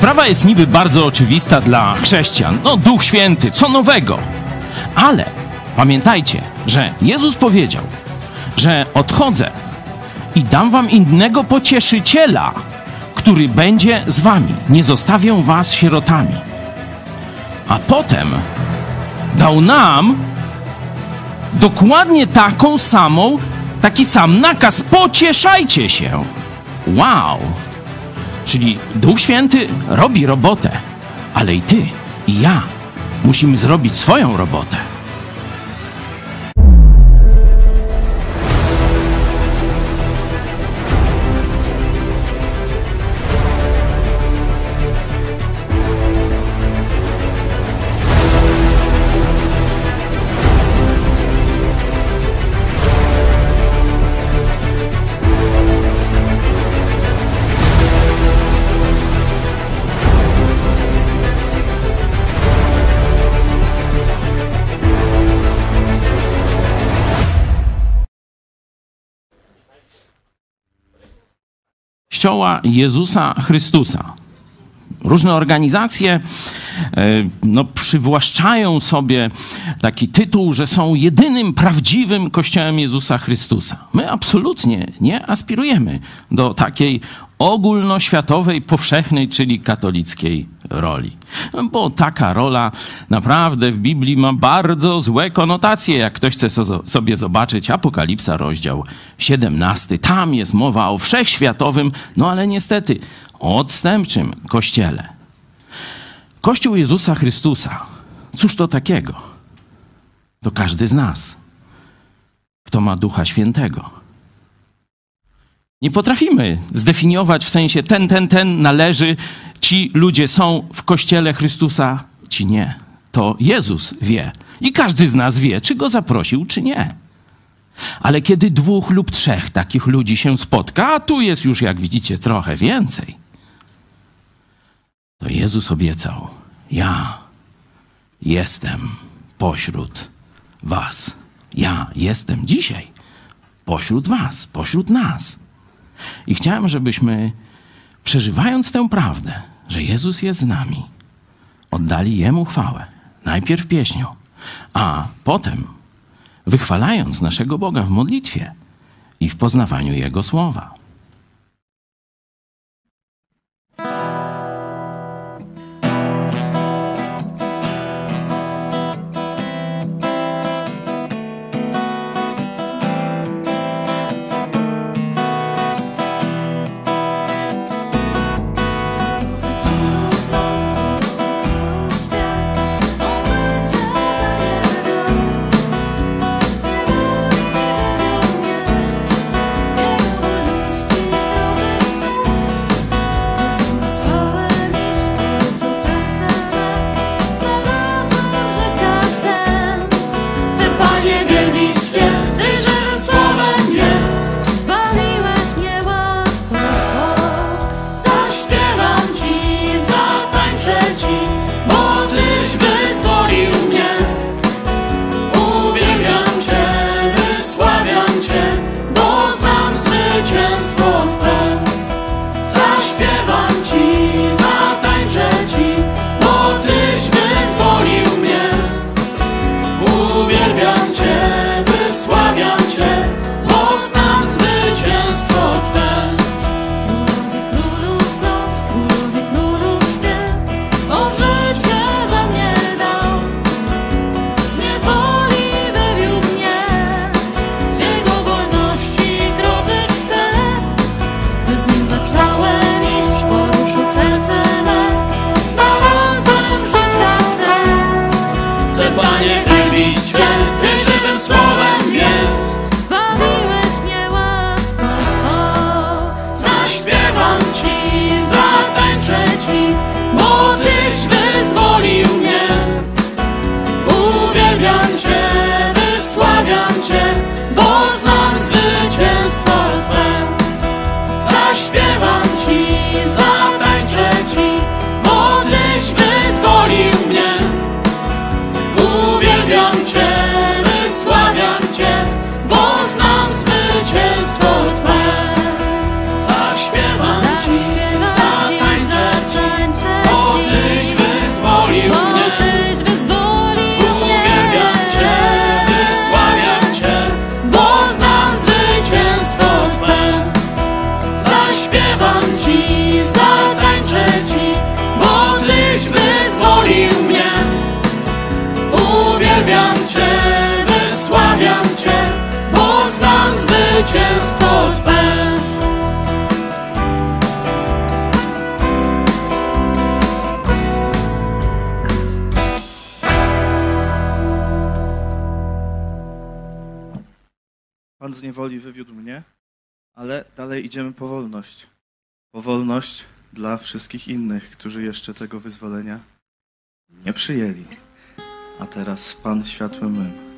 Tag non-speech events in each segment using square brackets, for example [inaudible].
Sprawa jest niby bardzo oczywista dla chrześcijan. No, Duch Święty, co nowego? Ale pamiętajcie, że Jezus powiedział, że odchodzę i dam wam innego pocieszyciela, który będzie z wami. Nie zostawię was sierotami. A potem dał nam dokładnie taką samą, taki sam nakaz: pocieszajcie się. Wow! Czyli Duch Święty robi robotę, ale i ty, i ja musimy zrobić swoją robotę. Kościoła Jezusa Chrystusa. Różne organizacje e, no, przywłaszczają sobie taki tytuł, że są jedynym prawdziwym Kościołem Jezusa Chrystusa. My absolutnie nie aspirujemy do takiej ogólnoświatowej, powszechnej, czyli katolickiej roli. Bo taka rola naprawdę w Biblii ma bardzo złe konotacje. Jak ktoś chce sobie zobaczyć Apokalipsa, rozdział 17, tam jest mowa o wszechświatowym, no ale niestety odstępczym kościele. Kościół Jezusa Chrystusa, cóż to takiego? To każdy z nas, kto ma Ducha Świętego. Nie potrafimy zdefiniować w sensie ten, ten, ten należy, ci ludzie są w kościele Chrystusa, ci nie. To Jezus wie. I każdy z nas wie, czy go zaprosił, czy nie. Ale kiedy dwóch lub trzech takich ludzi się spotka, a tu jest już, jak widzicie, trochę więcej, to Jezus obiecał: Ja jestem pośród Was. Ja jestem dzisiaj pośród Was, pośród nas. I chciałem, żebyśmy, przeżywając tę prawdę, że Jezus jest z nami, oddali Jemu chwałę. Najpierw pieśnią, a potem wychwalając naszego Boga w modlitwie i w poznawaniu Jego słowa. Pan z niewoli wywiódł mnie, ale dalej idziemy po wolność. Po wolność dla wszystkich innych, którzy jeszcze tego wyzwolenia nie przyjęli. A teraz Pan światłem mym.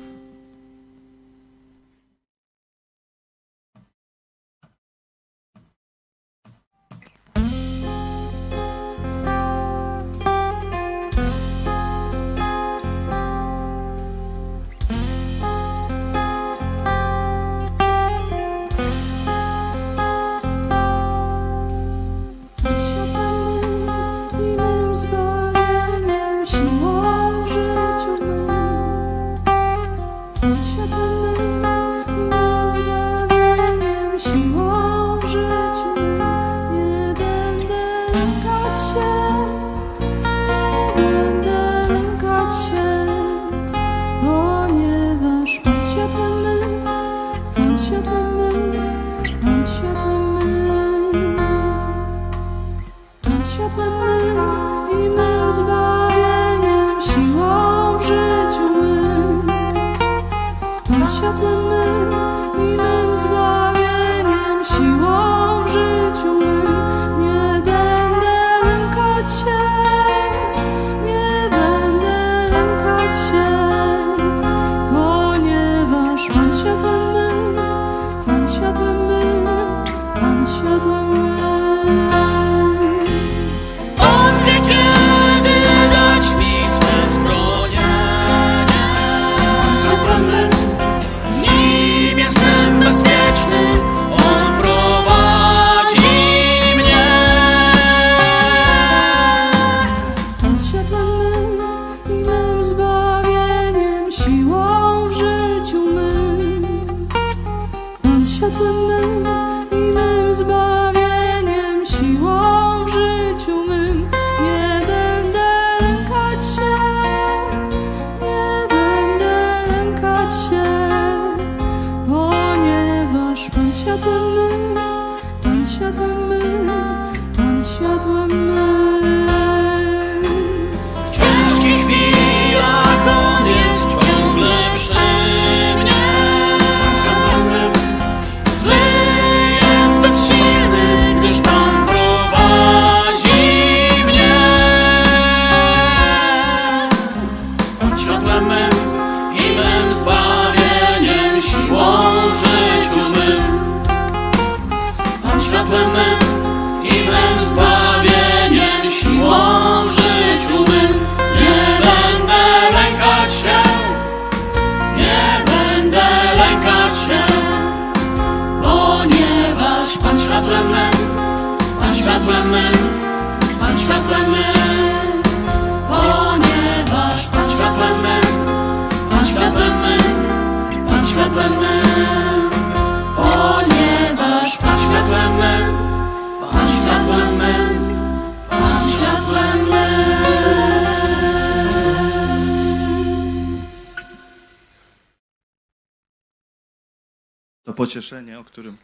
Pocieszenie, o którym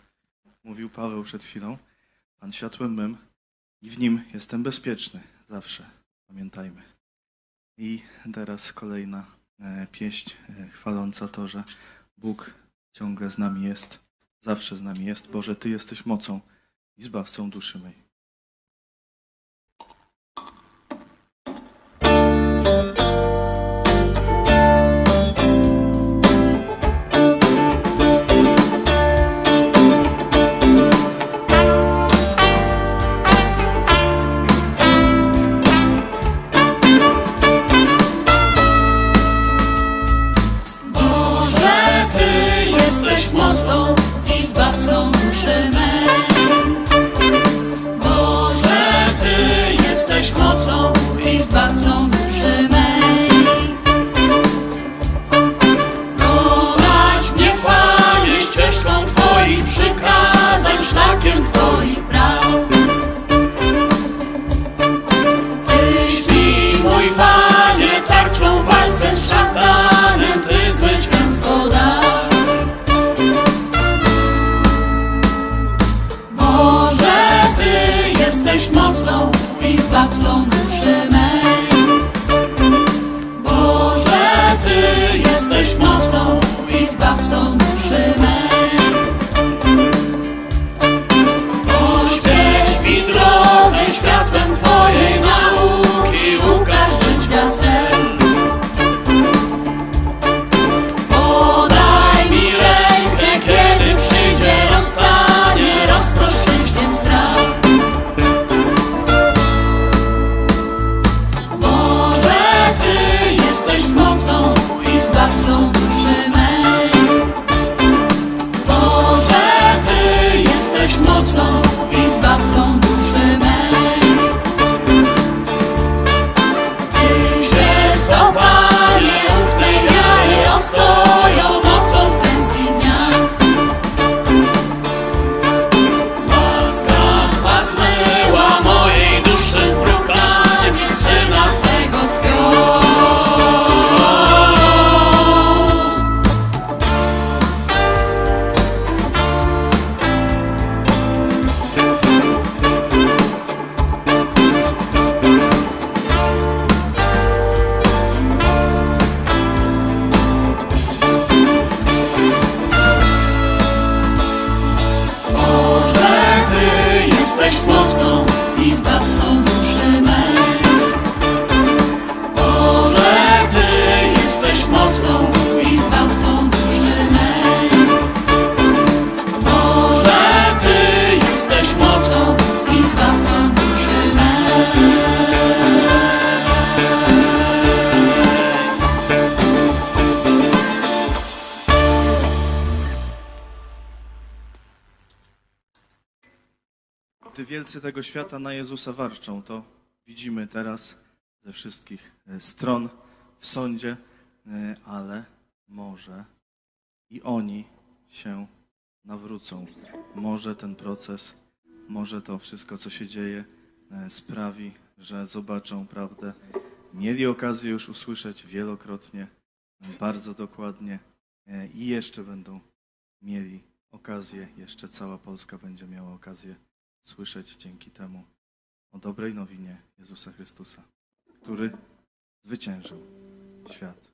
mówił Paweł przed chwilą. Pan światłem mym i w nim jestem bezpieczny zawsze. Pamiętajmy. I teraz kolejna e, pieśń e, chwaląca to, że Bóg ciągle z nami jest, zawsze z nami jest. Boże, Ty jesteś mocą i zbawcą duszy mej. Jesteś mocą i zbawcą duszy mej. Na Jezusa warczą. To widzimy teraz ze wszystkich e, stron w sądzie, e, ale może i oni się nawrócą. Może ten proces, może to wszystko, co się dzieje, e, sprawi, że zobaczą prawdę. Mieli okazję już usłyszeć wielokrotnie, bardzo dokładnie i jeszcze będą mieli okazję, jeszcze cała Polska będzie miała okazję słyszeć dzięki temu o dobrej nowinie Jezusa Chrystusa, który zwyciężył świat.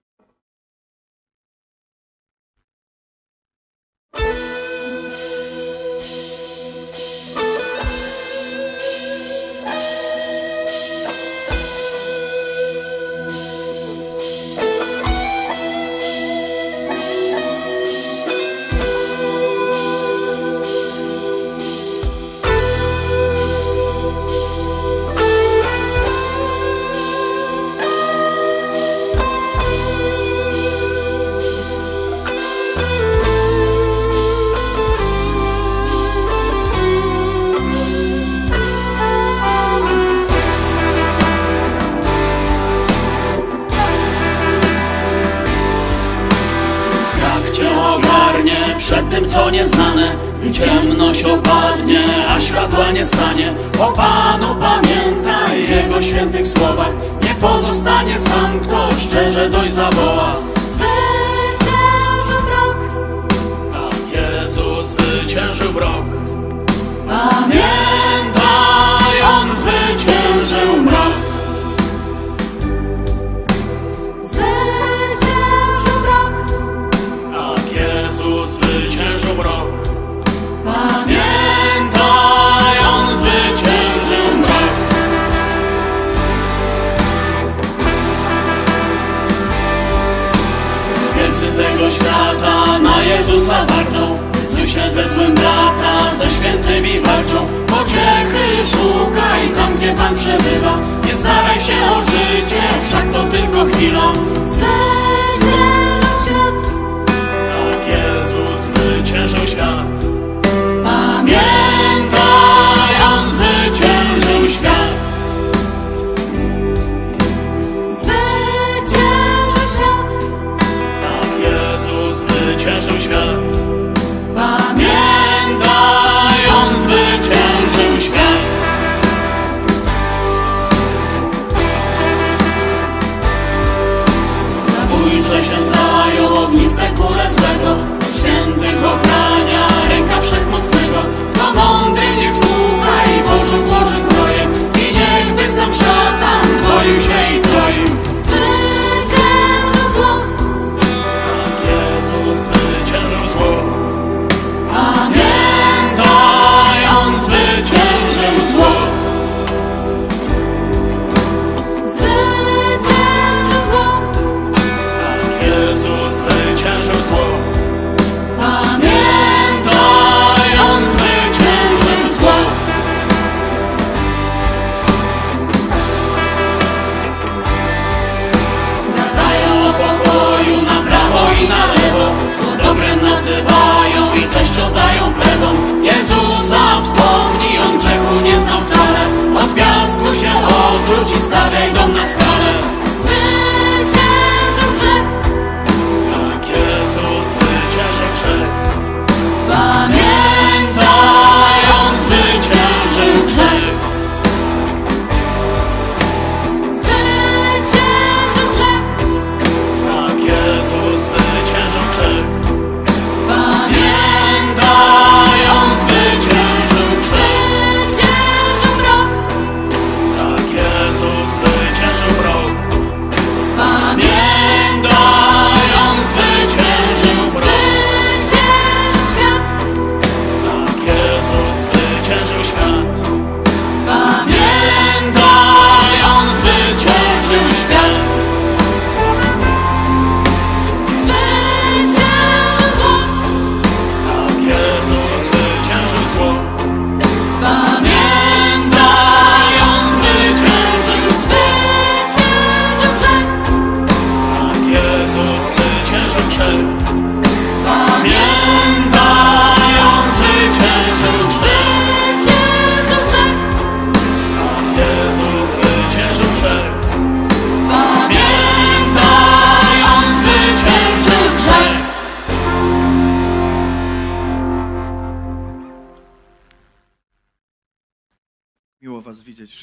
Tym, co nieznane. Ciemność opadnie, a światła nie stanie O Panu pamiętaj Jego świętych słowach Nie pozostanie sam, kto szczerze doń zawoła. Zwyciężył wróg, Tak Jezus zwyciężył wrog pamiętaj, On zwyciężył mrok Jezusa warczą Jezusie ze złym brata, ze świętymi walczą. Pociechy szukaj tam, gdzie Pan przebywa. Nie staraj się o życie, wszak to tylko chwila zwyciężył świat, Tak Jezus zwyciężył świat. Pamiętaj, odwróć i stawiaj dom na skale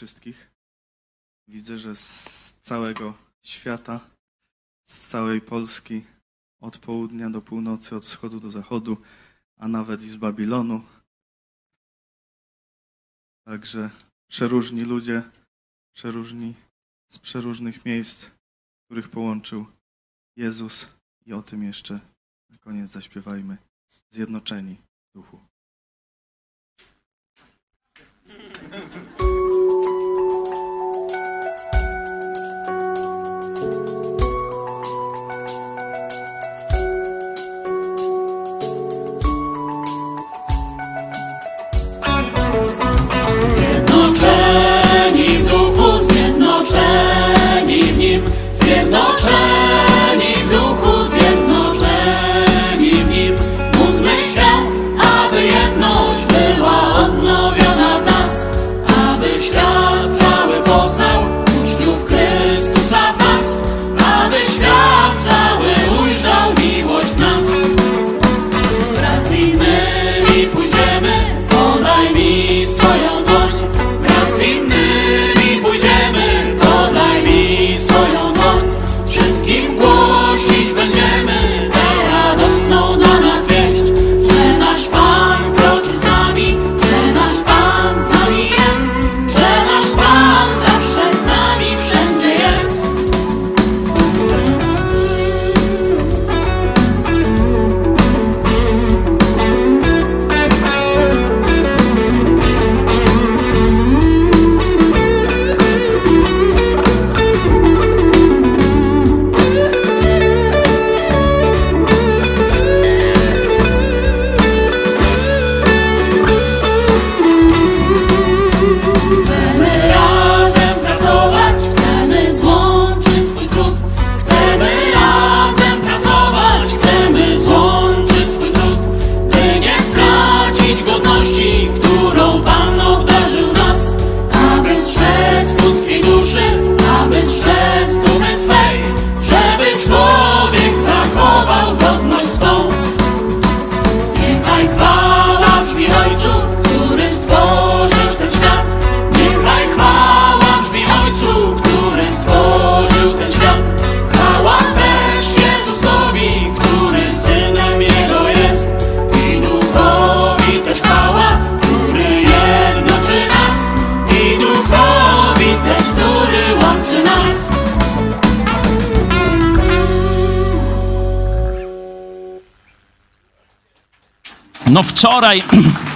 wszystkich. Widzę, że z całego świata, z całej Polski, od południa do północy, od wschodu do zachodu, a nawet i z Babilonu. Także przeróżni ludzie, przeróżni z przeróżnych miejsc, których połączył Jezus i o tym jeszcze na koniec zaśpiewajmy. Zjednoczeni w duchu. [laughs] wczoraj, [clears throat]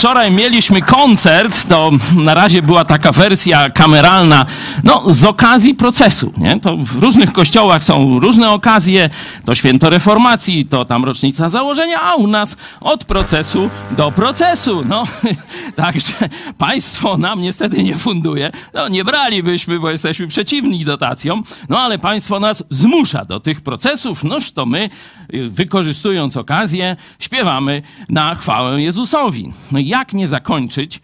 wczoraj mieliśmy koncert, to na razie była taka wersja kameralna, no z okazji procesu, nie? To w różnych kościołach są różne okazje, to święto reformacji, to tam rocznica założenia, a u nas od procesu do procesu, no. [laughs] Także państwo nam niestety nie funduje, no nie bralibyśmy, bo jesteśmy przeciwni dotacjom, no ale państwo nas zmusza do tych procesów, noż to my, y, wykorzystując okazję, śpiewamy na chwałę Jezusowi. No jak nie zakończyć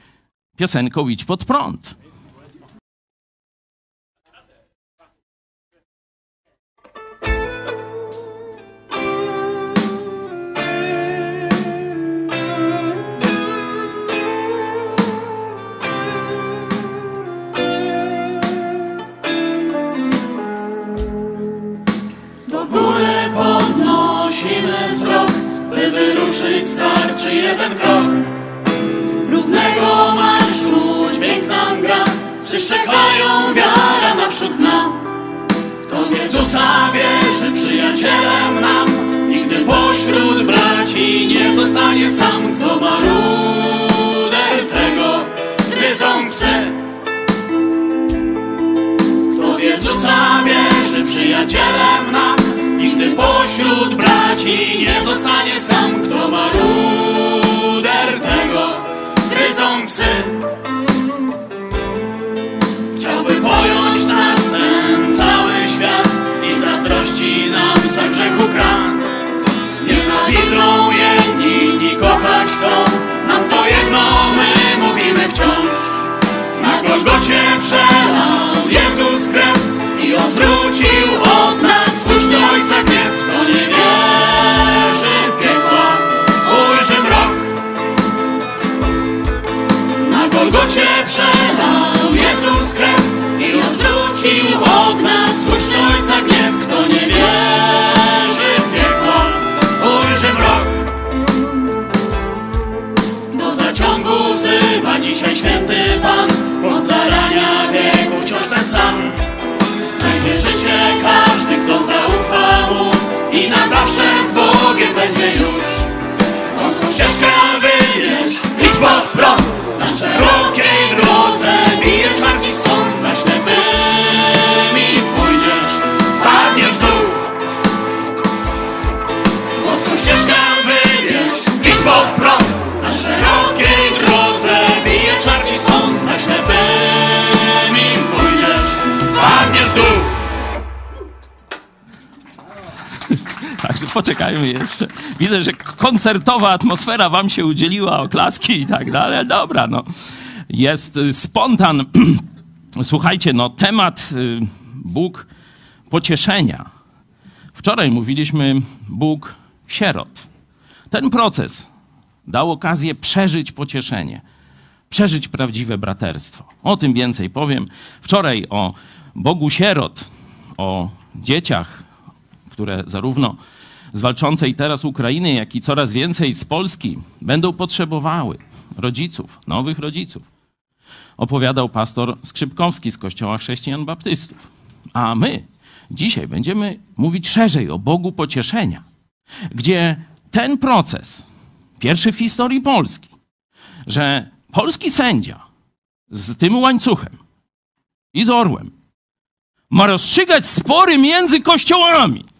piosenką Idź pod prąd? Wyruszyć starczy jeden krok. Równego marszu dźwięk nam gra, przyszczekają wiara naprzód gna. Kto w Jezusa wierzy, przyjacielem nam, nigdy pośród braci nie zostanie sam. Kto ma ruder tego, gryzą psy. Kto w Jezusa wierzy, przyjacielem nam Nigdy pośród braci nie zostanie sam Kto ma ruder Chciałby pojąć nas ten cały świat I zazdrości nam za grzechu kran Nienawidzą jedni, inni kochać chcą. Nam to jedno my mówimy wciąż. Na Golgocie przelał Jezus krew i odwrócił od nas słuszny Ojca gniew. Słuszny ojca gniew, kto nie wierzy w piekło, ujrzy mrok. Do zaciągu wzywa dzisiaj święty Pan, od zarania wieku wciąż ten sam. Znajdzie życie każdy, kto zaufa mu i na zawsze z Bogiem będzie już. Wąską ścieżkę wybierz, idź pod prąd, na szerokiej drodze bije czarci Także poczekajmy jeszcze. Widzę, że koncertowa atmosfera wam się udzieliła, oklaski i tak dalej. ale Dobra, no. Jest y, spontan. [clears throat] Słuchajcie, no temat y, Bóg pocieszenia. Wczoraj mówiliśmy Bóg sierot. Ten proces dał okazję przeżyć pocieszenie, przeżyć prawdziwe braterstwo. O tym więcej powiem. Wczoraj o Bogu sierot, o dzieciach, które zarówno z walczącej teraz Ukrainy, jak i coraz więcej z Polski będą potrzebowały rodziców, nowych rodziców. Opowiadał pastor Skrzypkowski z Kościoła Chrześcijan Baptystów. A my dzisiaj będziemy mówić szerzej o Bogu pocieszenia, gdzie ten proces, pierwszy w historii Polski, że polski sędzia z tym łańcuchem i z orłem ma rozstrzygać spory między kościołami.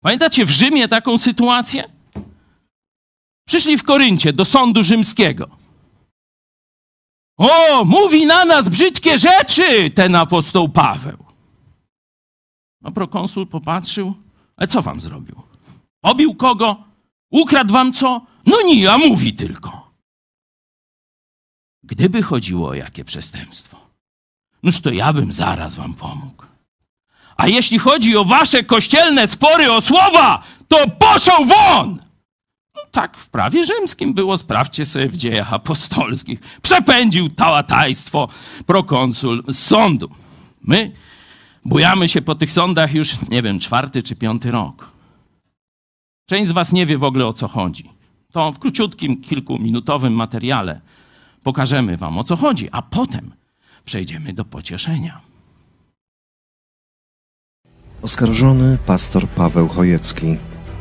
Pamiętacie w Rzymie taką sytuację? Przyszli w Koryncie do sądu rzymskiego. O, mówi na nas brzydkie rzeczy ten apostoł Paweł. No prokonsul popatrzył, ale co wam zrobił? Obił kogo? Ukradł wam co? No nie, a mówi tylko. Gdyby chodziło o jakie przestępstwo, noż to ja bym zaraz wam pomógł. A jeśli chodzi o wasze kościelne spory o słowa, to poszł won! No, tak w prawie rzymskim było, sprawdźcie sobie w dziejach apostolskich. Przepędził tałatajstwo prokonsul z sądu. My bujamy się po tych sądach już, nie wiem, czwarty czy piąty rok. Część z was nie wie w ogóle o co chodzi. To w króciutkim, kilkuminutowym materiale pokażemy wam o co chodzi, a potem przejdziemy do pocieszenia. Oskarżony pastor Paweł Chojecki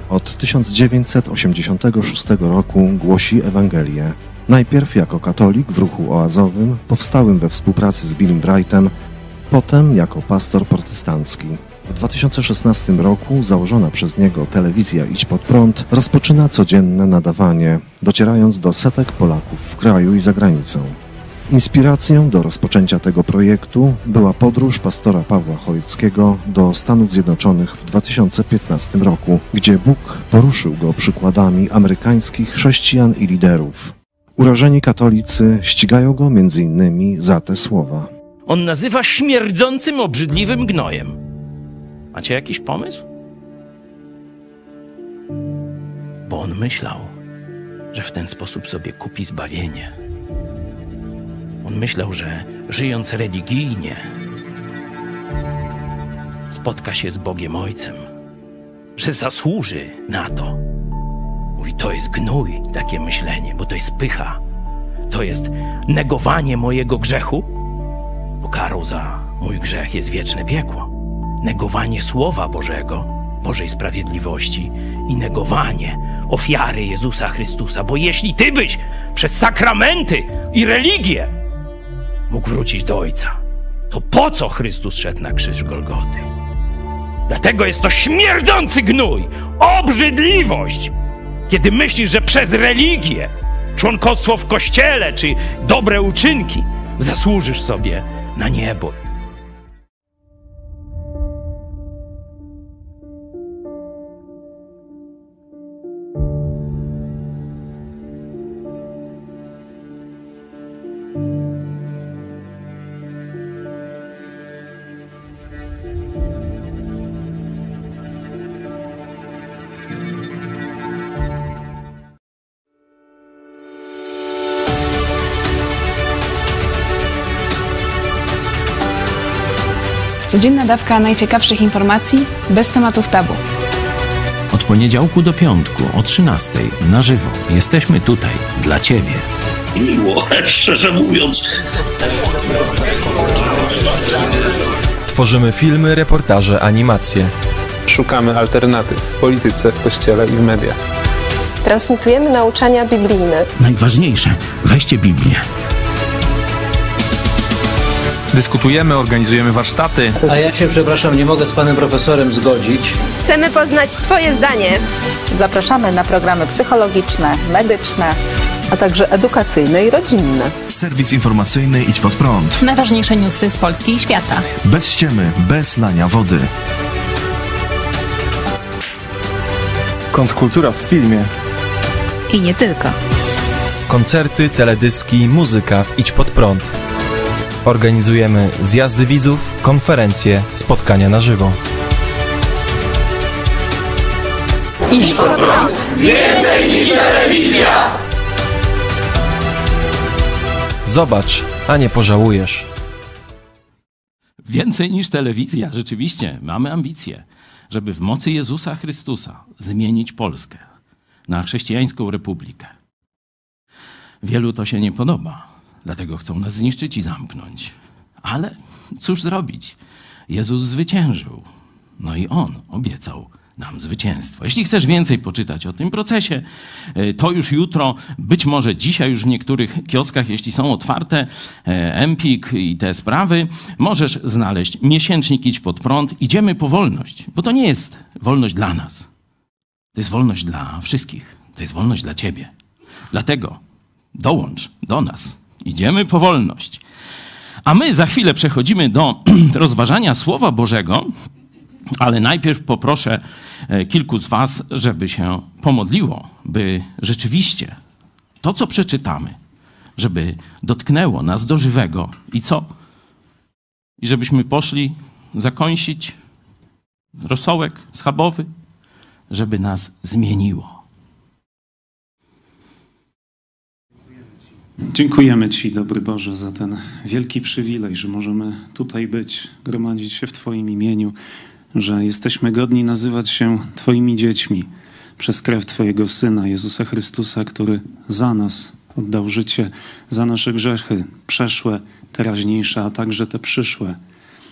od 1986 roku głosi Ewangelię. Najpierw jako katolik w ruchu oazowym, powstałym we współpracy z Billym Brightem, potem jako pastor protestancki. W 2016 roku założona przez niego telewizja Idź Pod Prąd rozpoczyna codzienne nadawanie, docierając do setek Polaków w kraju i za granicą. Inspiracją do rozpoczęcia tego projektu była podróż pastora Pawła Chojeckiego do Stanów Zjednoczonych w 2015 roku, gdzie Bóg poruszył go przykładami amerykańskich chrześcijan i liderów. Urażeni katolicy ścigają go m.in. za te słowa. On nazywa śmierdzącym, obrzydliwym gnojem. Macie jakiś pomysł? Bo on myślał, że w ten sposób sobie kupi zbawienie. On myślał, że żyjąc religijnie, spotka się z Bogiem Ojcem, że zasłuży na to. Mówi, to jest gnój, takie myślenie, bo to jest pycha. To jest negowanie mojego grzechu, bo karą za mój grzech jest wieczne piekło. Negowanie Słowa Bożego, Bożej sprawiedliwości i negowanie ofiary Jezusa Chrystusa. Bo jeśli ty byś przez sakramenty i religię mógł wrócić do Ojca, to po co Chrystus szedł na krzyż Golgoty? Dlatego jest to śmierdzący gnój, obrzydliwość, kiedy myślisz, że przez religię, członkostwo w kościele czy dobre uczynki zasłużysz sobie na niebo. Codzienna dawka najciekawszych informacji bez tematów tabu. Od poniedziałku do piątku o 13 na żywo jesteśmy tutaj dla Ciebie. Miło, [laughs] szczerze mówiąc. Tworzymy filmy, reportaże, animacje. Szukamy alternatyw w polityce, w kościele i w mediach. Transmitujemy nauczania biblijne. Najważniejsze, weźcie Biblię. Dyskutujemy, organizujemy warsztaty. A ja się, przepraszam, nie mogę z panem profesorem zgodzić. Chcemy poznać Twoje zdanie. Zapraszamy na programy psychologiczne, medyczne, a także edukacyjne i rodzinne. Serwis informacyjny Idź Pod Prąd. Najważniejsze newsy z Polski i świata. Bez ściemy, bez lania wody. Kontrkultura w filmie. I nie tylko. Koncerty, teledyski, muzyka w Idź Pod Prąd. Organizujemy zjazdy widzów, konferencje, spotkania na żywo. Idź Pod Prąd. Więcej niż telewizja! Zobacz, a nie pożałujesz. Więcej niż telewizja, rzeczywiście, mamy ambicje, żeby w mocy Jezusa Chrystusa zmienić Polskę na chrześcijańską republikę. Wielu to się nie podoba, dlatego chcą nas zniszczyć i zamknąć. Ale cóż zrobić? Jezus zwyciężył. No i On obiecał nam zwycięstwo. Jeśli chcesz więcej poczytać o tym procesie, e, to już jutro, być może dzisiaj już w niektórych kioskach, jeśli są otwarte, e, Empik i te sprawy, możesz znaleźć miesięcznik Idź Pod Prąd. Idziemy po wolność, bo to nie jest wolność dla nas. To jest wolność dla wszystkich. To jest wolność dla ciebie. Dlatego dołącz do nas. Idziemy po wolność. A my za chwilę przechodzimy do [clears throat] rozważania Słowa Bożego, ale najpierw poproszę e, kilku z Was, żeby się pomodliło, by rzeczywiście to, co przeczytamy, żeby dotknęło nas do żywego i co? I żebyśmy poszli zakąsić rosołek schabowy, żeby nas zmieniło. Dziękujemy Ci, dobry Boże, za ten wielki przywilej, że możemy tutaj być, gromadzić się w Twoim imieniu, że jesteśmy godni nazywać się Twoimi dziećmi przez krew Twojego Syna, Jezusa Chrystusa, który za nas oddał życie, za nasze grzechy, przeszłe, teraźniejsze, a także te przyszłe.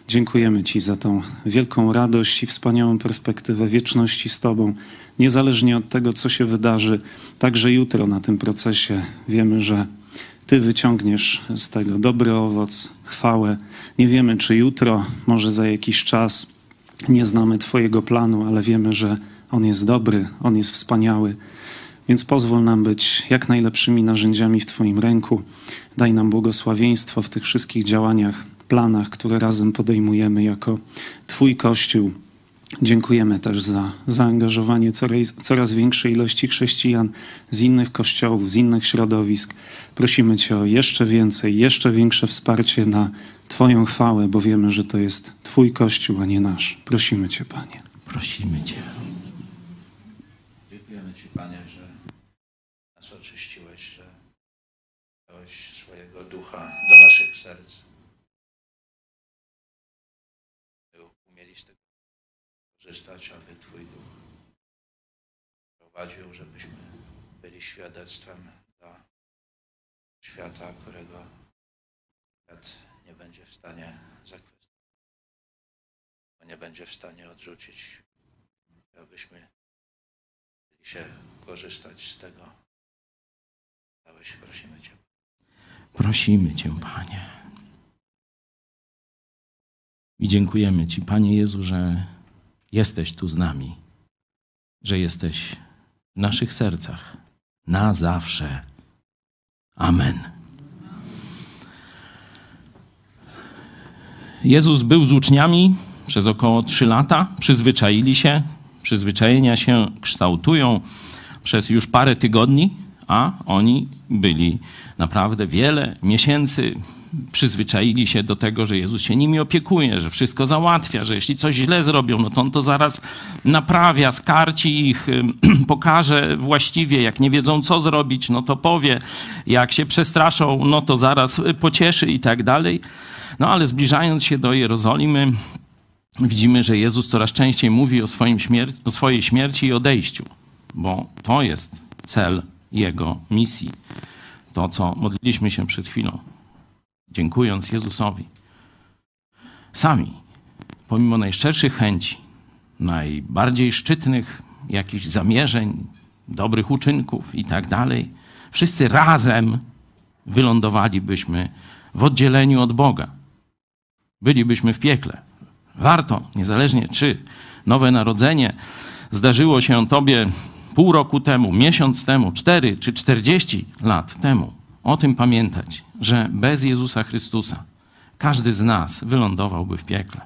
Dziękujemy Ci za tą wielką radość i wspaniałą perspektywę wieczności z Tobą. Niezależnie od tego, co się wydarzy, także jutro na tym procesie wiemy, że Ty wyciągniesz z tego dobry owoc, chwałę. Nie wiemy, czy jutro, może za jakiś czas, nie znamy Twojego planu, ale wiemy, że On jest dobry, On jest wspaniały. Więc pozwól nam być jak najlepszymi narzędziami w Twoim ręku. Daj nam błogosławieństwo w tych wszystkich działaniach, planach, które razem podejmujemy jako Twój Kościół. Dziękujemy też za zaangażowanie coraz, coraz większej ilości chrześcijan z innych kościołów, z innych środowisk. Prosimy Cię o jeszcze więcej, jeszcze większe wsparcie na Twoją chwałę, bo wiemy, że to jest Twój Kościół, a nie nasz. Prosimy Cię, Panie. Prosimy Cię. Prowadził, żebyśmy byli świadectwem dla świata, którego świat nie będzie w stanie zakwestionować, nie będzie w stanie odrzucić, abyśmy chcieli się korzystać z tego. Dałeś, prosimy Cię. Prosimy Cię, Panie. I dziękujemy Ci, Panie Jezu, że jesteś tu z nami, że jesteś w naszych sercach na zawsze. Amen. Jezus był z uczniami przez około trzy lata, przyzwyczaili się, przyzwyczajenia się kształtują przez już parę tygodni, a oni byli naprawdę wiele miesięcy, przyzwyczaili się do tego, że Jezus się nimi opiekuje, że wszystko załatwia, że jeśli coś źle zrobią, no to on to zaraz naprawia, skarci ich, [clears throat] pokaże właściwie, jak nie wiedzą co zrobić, no to powie, jak się przestraszą, no to zaraz pocieszy i tak dalej. No ale zbliżając się do Jerozolimy, widzimy, że Jezus coraz częściej mówi o, swoim śmier- o swojej śmierci i odejściu, bo to jest cel Jego misji. To, co modliliśmy się przed chwilą, dziękując Jezusowi. Sami, pomimo najszczerszych chęci, najbardziej szczytnych jakichś zamierzeń, dobrych uczynków i tak dalej, wszyscy razem wylądowalibyśmy w oddzieleniu od Boga. Bylibyśmy w piekle. Warto, niezależnie czy nowe narodzenie zdarzyło się Tobie pół roku temu, miesiąc temu, cztery czy czterdzieści lat temu, o tym pamiętać, że bez Jezusa Chrystusa każdy z nas wylądowałby w piekle.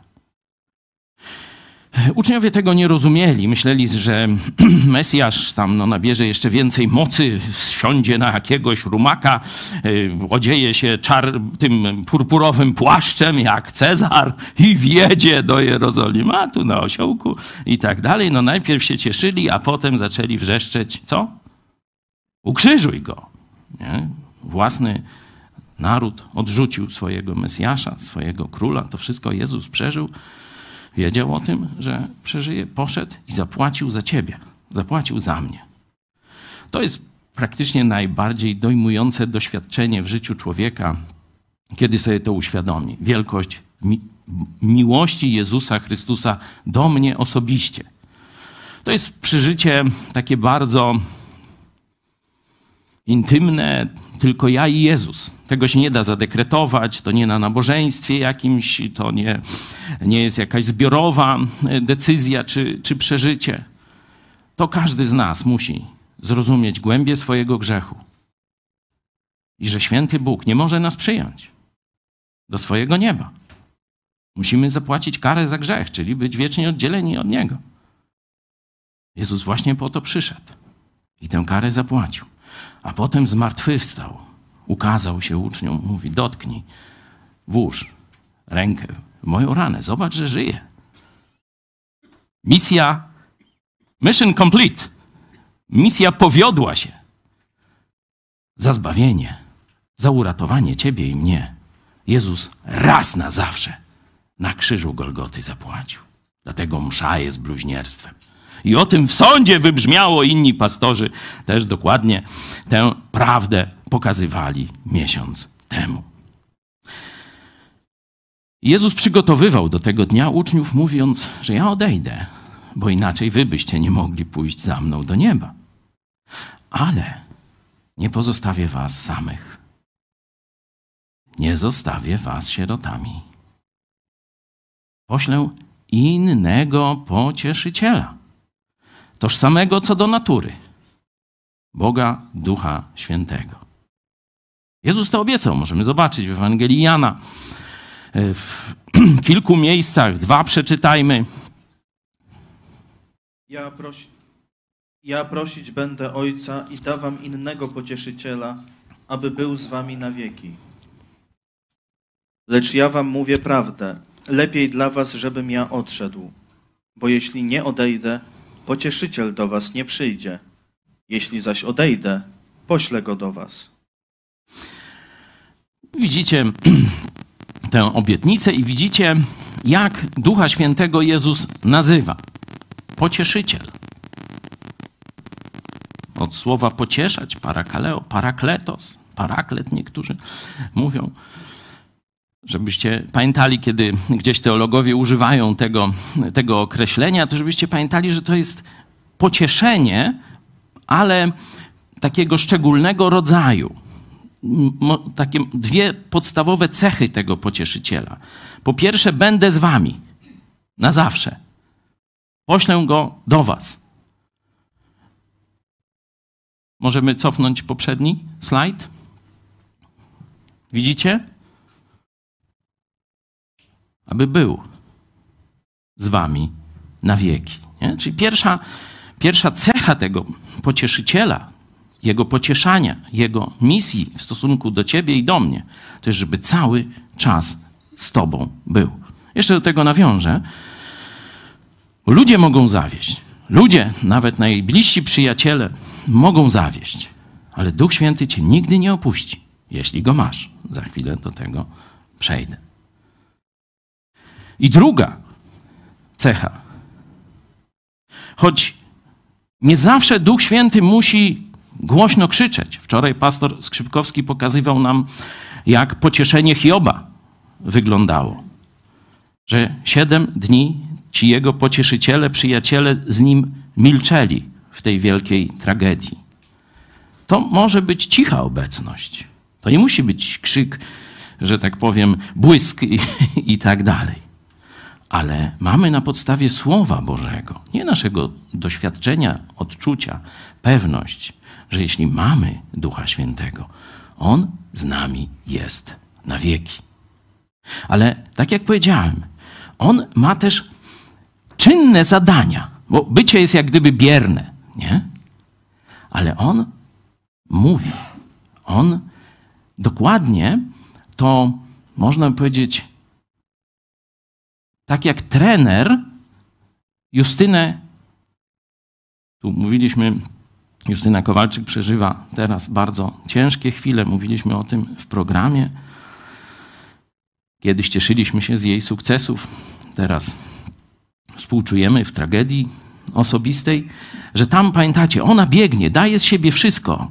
Uczniowie tego nie rozumieli. Myśleli, że [clears throat] Mesjasz tam no, nabierze jeszcze więcej mocy, wsiądzie na jakiegoś rumaka, yy, odzieje się czar, tym purpurowym płaszczem jak Cezar i wjedzie do Jerozolimatu na osiołku i tak dalej. No najpierw się cieszyli, a potem zaczęli wrzeszczeć, co? Ukrzyżuj go. Nie? Własny naród odrzucił swojego Mesjasza, swojego króla. To wszystko Jezus przeżył. Wiedział o tym, że przeżyje, poszedł i zapłacił za ciebie, zapłacił za mnie. To jest praktycznie najbardziej dojmujące doświadczenie w życiu człowieka, kiedy sobie to uświadomi. Wielkość mi miłości Jezusa Chrystusa do mnie osobiście. To jest przeżycie takie bardzo intymne, tylko ja i Jezus. Tego się nie da zadekretować, to nie na nabożeństwie jakimś, to nie, nie jest jakaś zbiorowa decyzja czy, czy przeżycie. To każdy z nas musi zrozumieć głębię swojego grzechu i że święty Bóg nie może nas przyjąć do swojego nieba. Musimy zapłacić karę za grzech, czyli być wiecznie oddzieleni od Niego. Jezus właśnie po to przyszedł i tę karę zapłacił. A potem zmartwychwstał, ukazał się uczniom, mówi: Dotknij, włóż rękę w moją ranę, zobacz, że żyje. Misja, mission complete. Misja powiodła się. Za zbawienie, za uratowanie ciebie i mnie. Jezus raz na zawsze na krzyżu Golgoty zapłacił. Dlatego msza jest bluźnierstwem. I o tym w sądzie wybrzmiało, inni pastorzy też dokładnie tę prawdę pokazywali miesiąc temu. Jezus przygotowywał do tego dnia uczniów, mówiąc, że ja odejdę, bo inaczej wy byście nie mogli pójść za mną do nieba. Ale nie pozostawię was samych. Nie zostawię was sierotami. Poślę innego pocieszyciela tożsamego co do natury Boga Ducha Świętego. Jezus to obiecał, możemy zobaczyć w Ewangelii Jana. W [clears throat] kilku miejscach, dwa przeczytajmy. Ja, prosi, ja prosić będę Ojca i dawam innego pocieszyciela, aby był z wami na wieki. Lecz ja wam mówię prawdę, lepiej dla was, żebym ja odszedł, bo jeśli nie odejdę, pocieszyciel do was nie przyjdzie. Jeśli zaś odejdę, poślę go do was. Widzicie [clears throat] tę obietnicę i widzicie, jak Ducha Świętego Jezus nazywa. Pocieszyciel. Od słowa pocieszać, parakaleo, parakletos, paraklet niektórzy mówią żebyście pamiętali, kiedy gdzieś teologowie używają tego, tego określenia, to żebyście pamiętali, że to jest pocieszenie, ale takiego szczególnego rodzaju. Takie dwie podstawowe cechy tego pocieszyciela. Po pierwsze, będę z wami na zawsze. Poślę go do was. Możemy cofnąć poprzedni slajd? Widzicie? Aby był z wami na wieki. Nie? Czyli pierwsza, pierwsza cecha tego pocieszyciela, jego pocieszania, jego misji w stosunku do ciebie i do mnie, to jest, żeby cały czas z tobą był. Jeszcze do tego nawiążę. Ludzie mogą zawieść. Ludzie, nawet najbliżsi przyjaciele, mogą zawieść. Ale Duch Święty cię nigdy nie opuści, jeśli go masz. Za chwilę do tego przejdę. I druga cecha. Choć nie zawsze Duch Święty musi głośno krzyczeć. Wczoraj pastor Skrzypkowski pokazywał nam, jak pocieszenie Hioba wyglądało. Że siedem dni ci jego pocieszyciele, przyjaciele z nim milczeli w tej wielkiej tragedii. To może być cicha obecność. To nie musi być krzyk, że tak powiem, błysk i, i tak dalej. Ale mamy na podstawie Słowa Bożego, nie naszego doświadczenia, odczucia, pewność, że jeśli mamy Ducha Świętego, On z nami jest na wieki. Ale tak jak powiedziałem, On ma też czynne zadania, bo bycie jest jak gdyby bierne, nie? Ale On mówi, On dokładnie to można powiedzieć, tak jak trener Justynę, tu mówiliśmy, Justyna Kowalczyk przeżywa teraz bardzo ciężkie chwile, mówiliśmy o tym w programie. Kiedyś cieszyliśmy się z jej sukcesów, teraz współczujemy w tragedii osobistej, że tam, pamiętacie, ona biegnie, daje z siebie wszystko,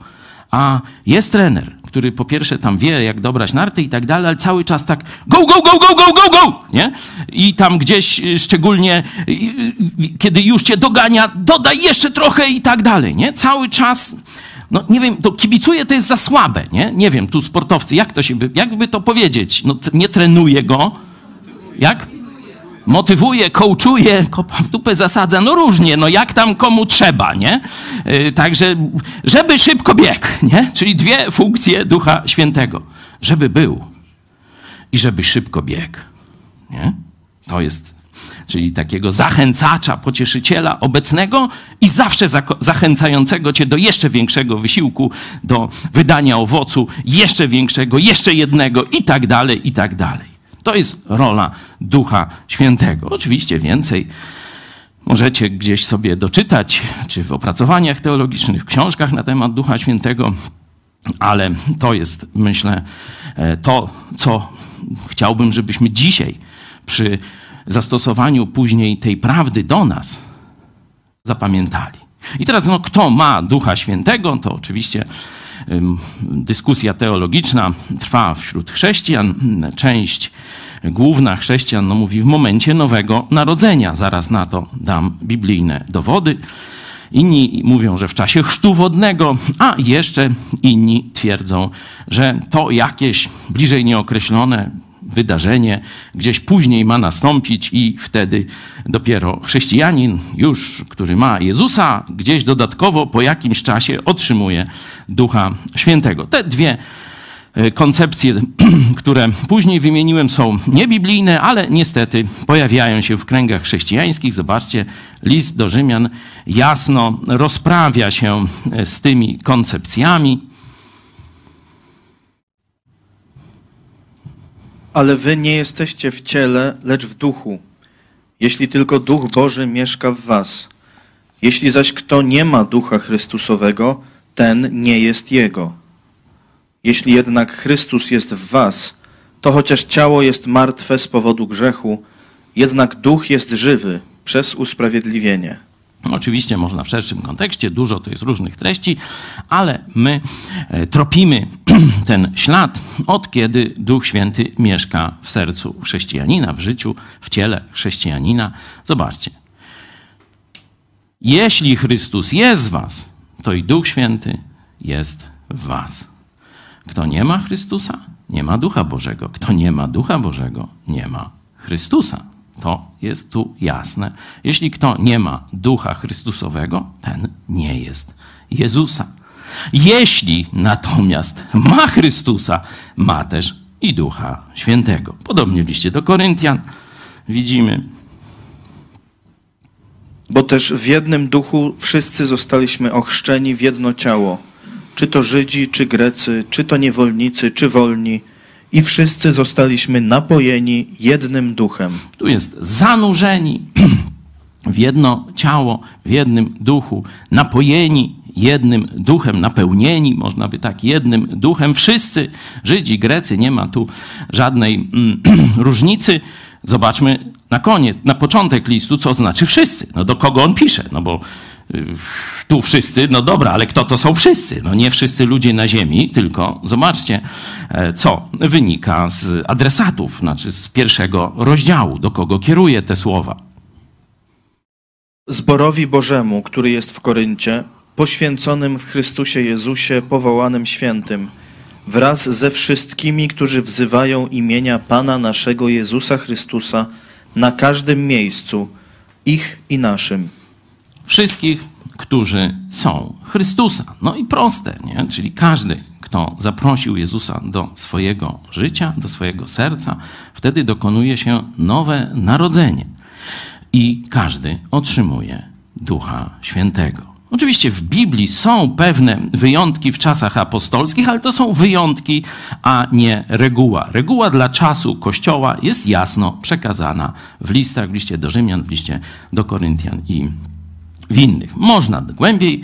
a jest trener, który po pierwsze tam wie, jak dobrać narty i tak dalej, ale cały czas tak go, go, go, go, go, go, go, nie? I tam gdzieś y, szczególnie, y, y, kiedy już cię dogania, dodaj jeszcze trochę i tak dalej, nie? Cały czas, no nie wiem, to kibicuje to jest za słabe, nie? Nie wiem, tu sportowcy, jak to się, by, jakby to powiedzieć? No nie trenuje go, jak? Motywuje, kopa w dupę zasadza, no różnie, no jak tam komu trzeba, nie? Yy, także, żeby szybko biegł, nie? Czyli dwie funkcje Ducha Świętego. Żeby był i żeby szybko biegł, nie? To jest, czyli takiego zachęcacza, pocieszyciela obecnego i zawsze zachęcającego cię do jeszcze większego wysiłku, do wydania owocu, jeszcze większego, jeszcze jednego i tak dalej, i tak dalej. To jest rola Ducha Świętego. Oczywiście więcej możecie gdzieś sobie doczytać, czy w opracowaniach teologicznych, w książkach na temat Ducha Świętego, ale to jest, myślę, e, to, co chciałbym, żebyśmy dzisiaj przy zastosowaniu później tej prawdy do nas zapamiętali. I teraz, no, kto ma Ducha Świętego, to oczywiście dyskusja teologiczna trwa wśród chrześcijan. Część główna chrześcijan no, mówi w momencie nowego narodzenia. Zaraz na to dam biblijne dowody. Inni mówią, że w czasie chrztu wodnego, a jeszcze inni twierdzą, że to jakieś bliżej nieokreślone wydarzenie gdzieś później ma nastąpić i wtedy dopiero chrześcijanin już, który ma Jezusa, gdzieś dodatkowo po jakimś czasie otrzymuje Ducha Świętego. Te dwie e, koncepcje, [clears throat] które później wymieniłem, są niebiblijne, ale niestety pojawiają się w kręgach chrześcijańskich. Zobaczcie, list do Rzymian jasno rozprawia się e, z tymi koncepcjami. Ale wy nie jesteście w ciele, lecz w duchu, jeśli tylko Duch Boży mieszka w was. Jeśli zaś kto nie ma Ducha Chrystusowego, ten nie jest Jego. Jeśli jednak Chrystus jest w was, to chociaż ciało jest martwe z powodu grzechu, jednak duch jest żywy przez usprawiedliwienie. Oczywiście można w szerszym kontekście, dużo to jest różnych treści, ale my e, tropimy [clears throat] ten ślad od kiedy Duch Święty mieszka w sercu chrześcijanina, w życiu, w ciele chrześcijanina. Zobaczcie. Jeśli Chrystus jest w was, to i Duch Święty jest w was. Kto nie ma Chrystusa, nie ma Ducha Bożego. Kto nie ma Ducha Bożego, nie ma Chrystusa. To jest tu jasne. Jeśli kto nie ma ducha Chrystusowego, ten nie jest Jezusa. Jeśli natomiast ma Chrystusa, ma też i Ducha Świętego. Podobnie w liście do Koryntian widzimy. Bo też w jednym duchu wszyscy zostaliśmy ochrzczeni w jedno ciało. Czy to Żydzi, czy Grecy, czy to niewolnicy, czy wolni i wszyscy zostaliśmy napojeni jednym duchem. Tu jest zanurzeni w jedno ciało, w jednym duchu, napojeni jednym duchem, napełnieni, można by tak, jednym duchem. Wszyscy, Żydzi, Grecy, nie ma tu żadnej mm, [clears throat] różnicy. Zobaczmy na koniec, na początek listu, co znaczy wszyscy. No do kogo on pisze? No bo tu wszyscy, no dobra, ale kto to są wszyscy? No nie wszyscy ludzie na ziemi, tylko zobaczcie, e, co wynika z adresatów, znaczy z pierwszego rozdziału, do kogo kieruje te słowa. Zborowi Bożemu, który jest w Koryncie, poświęconym w Chrystusie Jezusie, powołanym świętym, wraz ze wszystkimi, którzy wzywają imienia Pana naszego Jezusa Chrystusa na każdym miejscu, ich i naszym. Wszystkich, którzy są Chrystusa. No i proste, nie? Czyli każdy, kto zaprosił Jezusa do swojego życia, do swojego serca, wtedy dokonuje się nowe narodzenie. I każdy otrzymuje Ducha Świętego. Oczywiście w Biblii są pewne wyjątki w czasach apostolskich, ale to są wyjątki, a nie reguła. Reguła dla czasu Kościoła jest jasno przekazana w listach, w liście do Rzymian, w liście do Koryntian i w innych. Można głębiej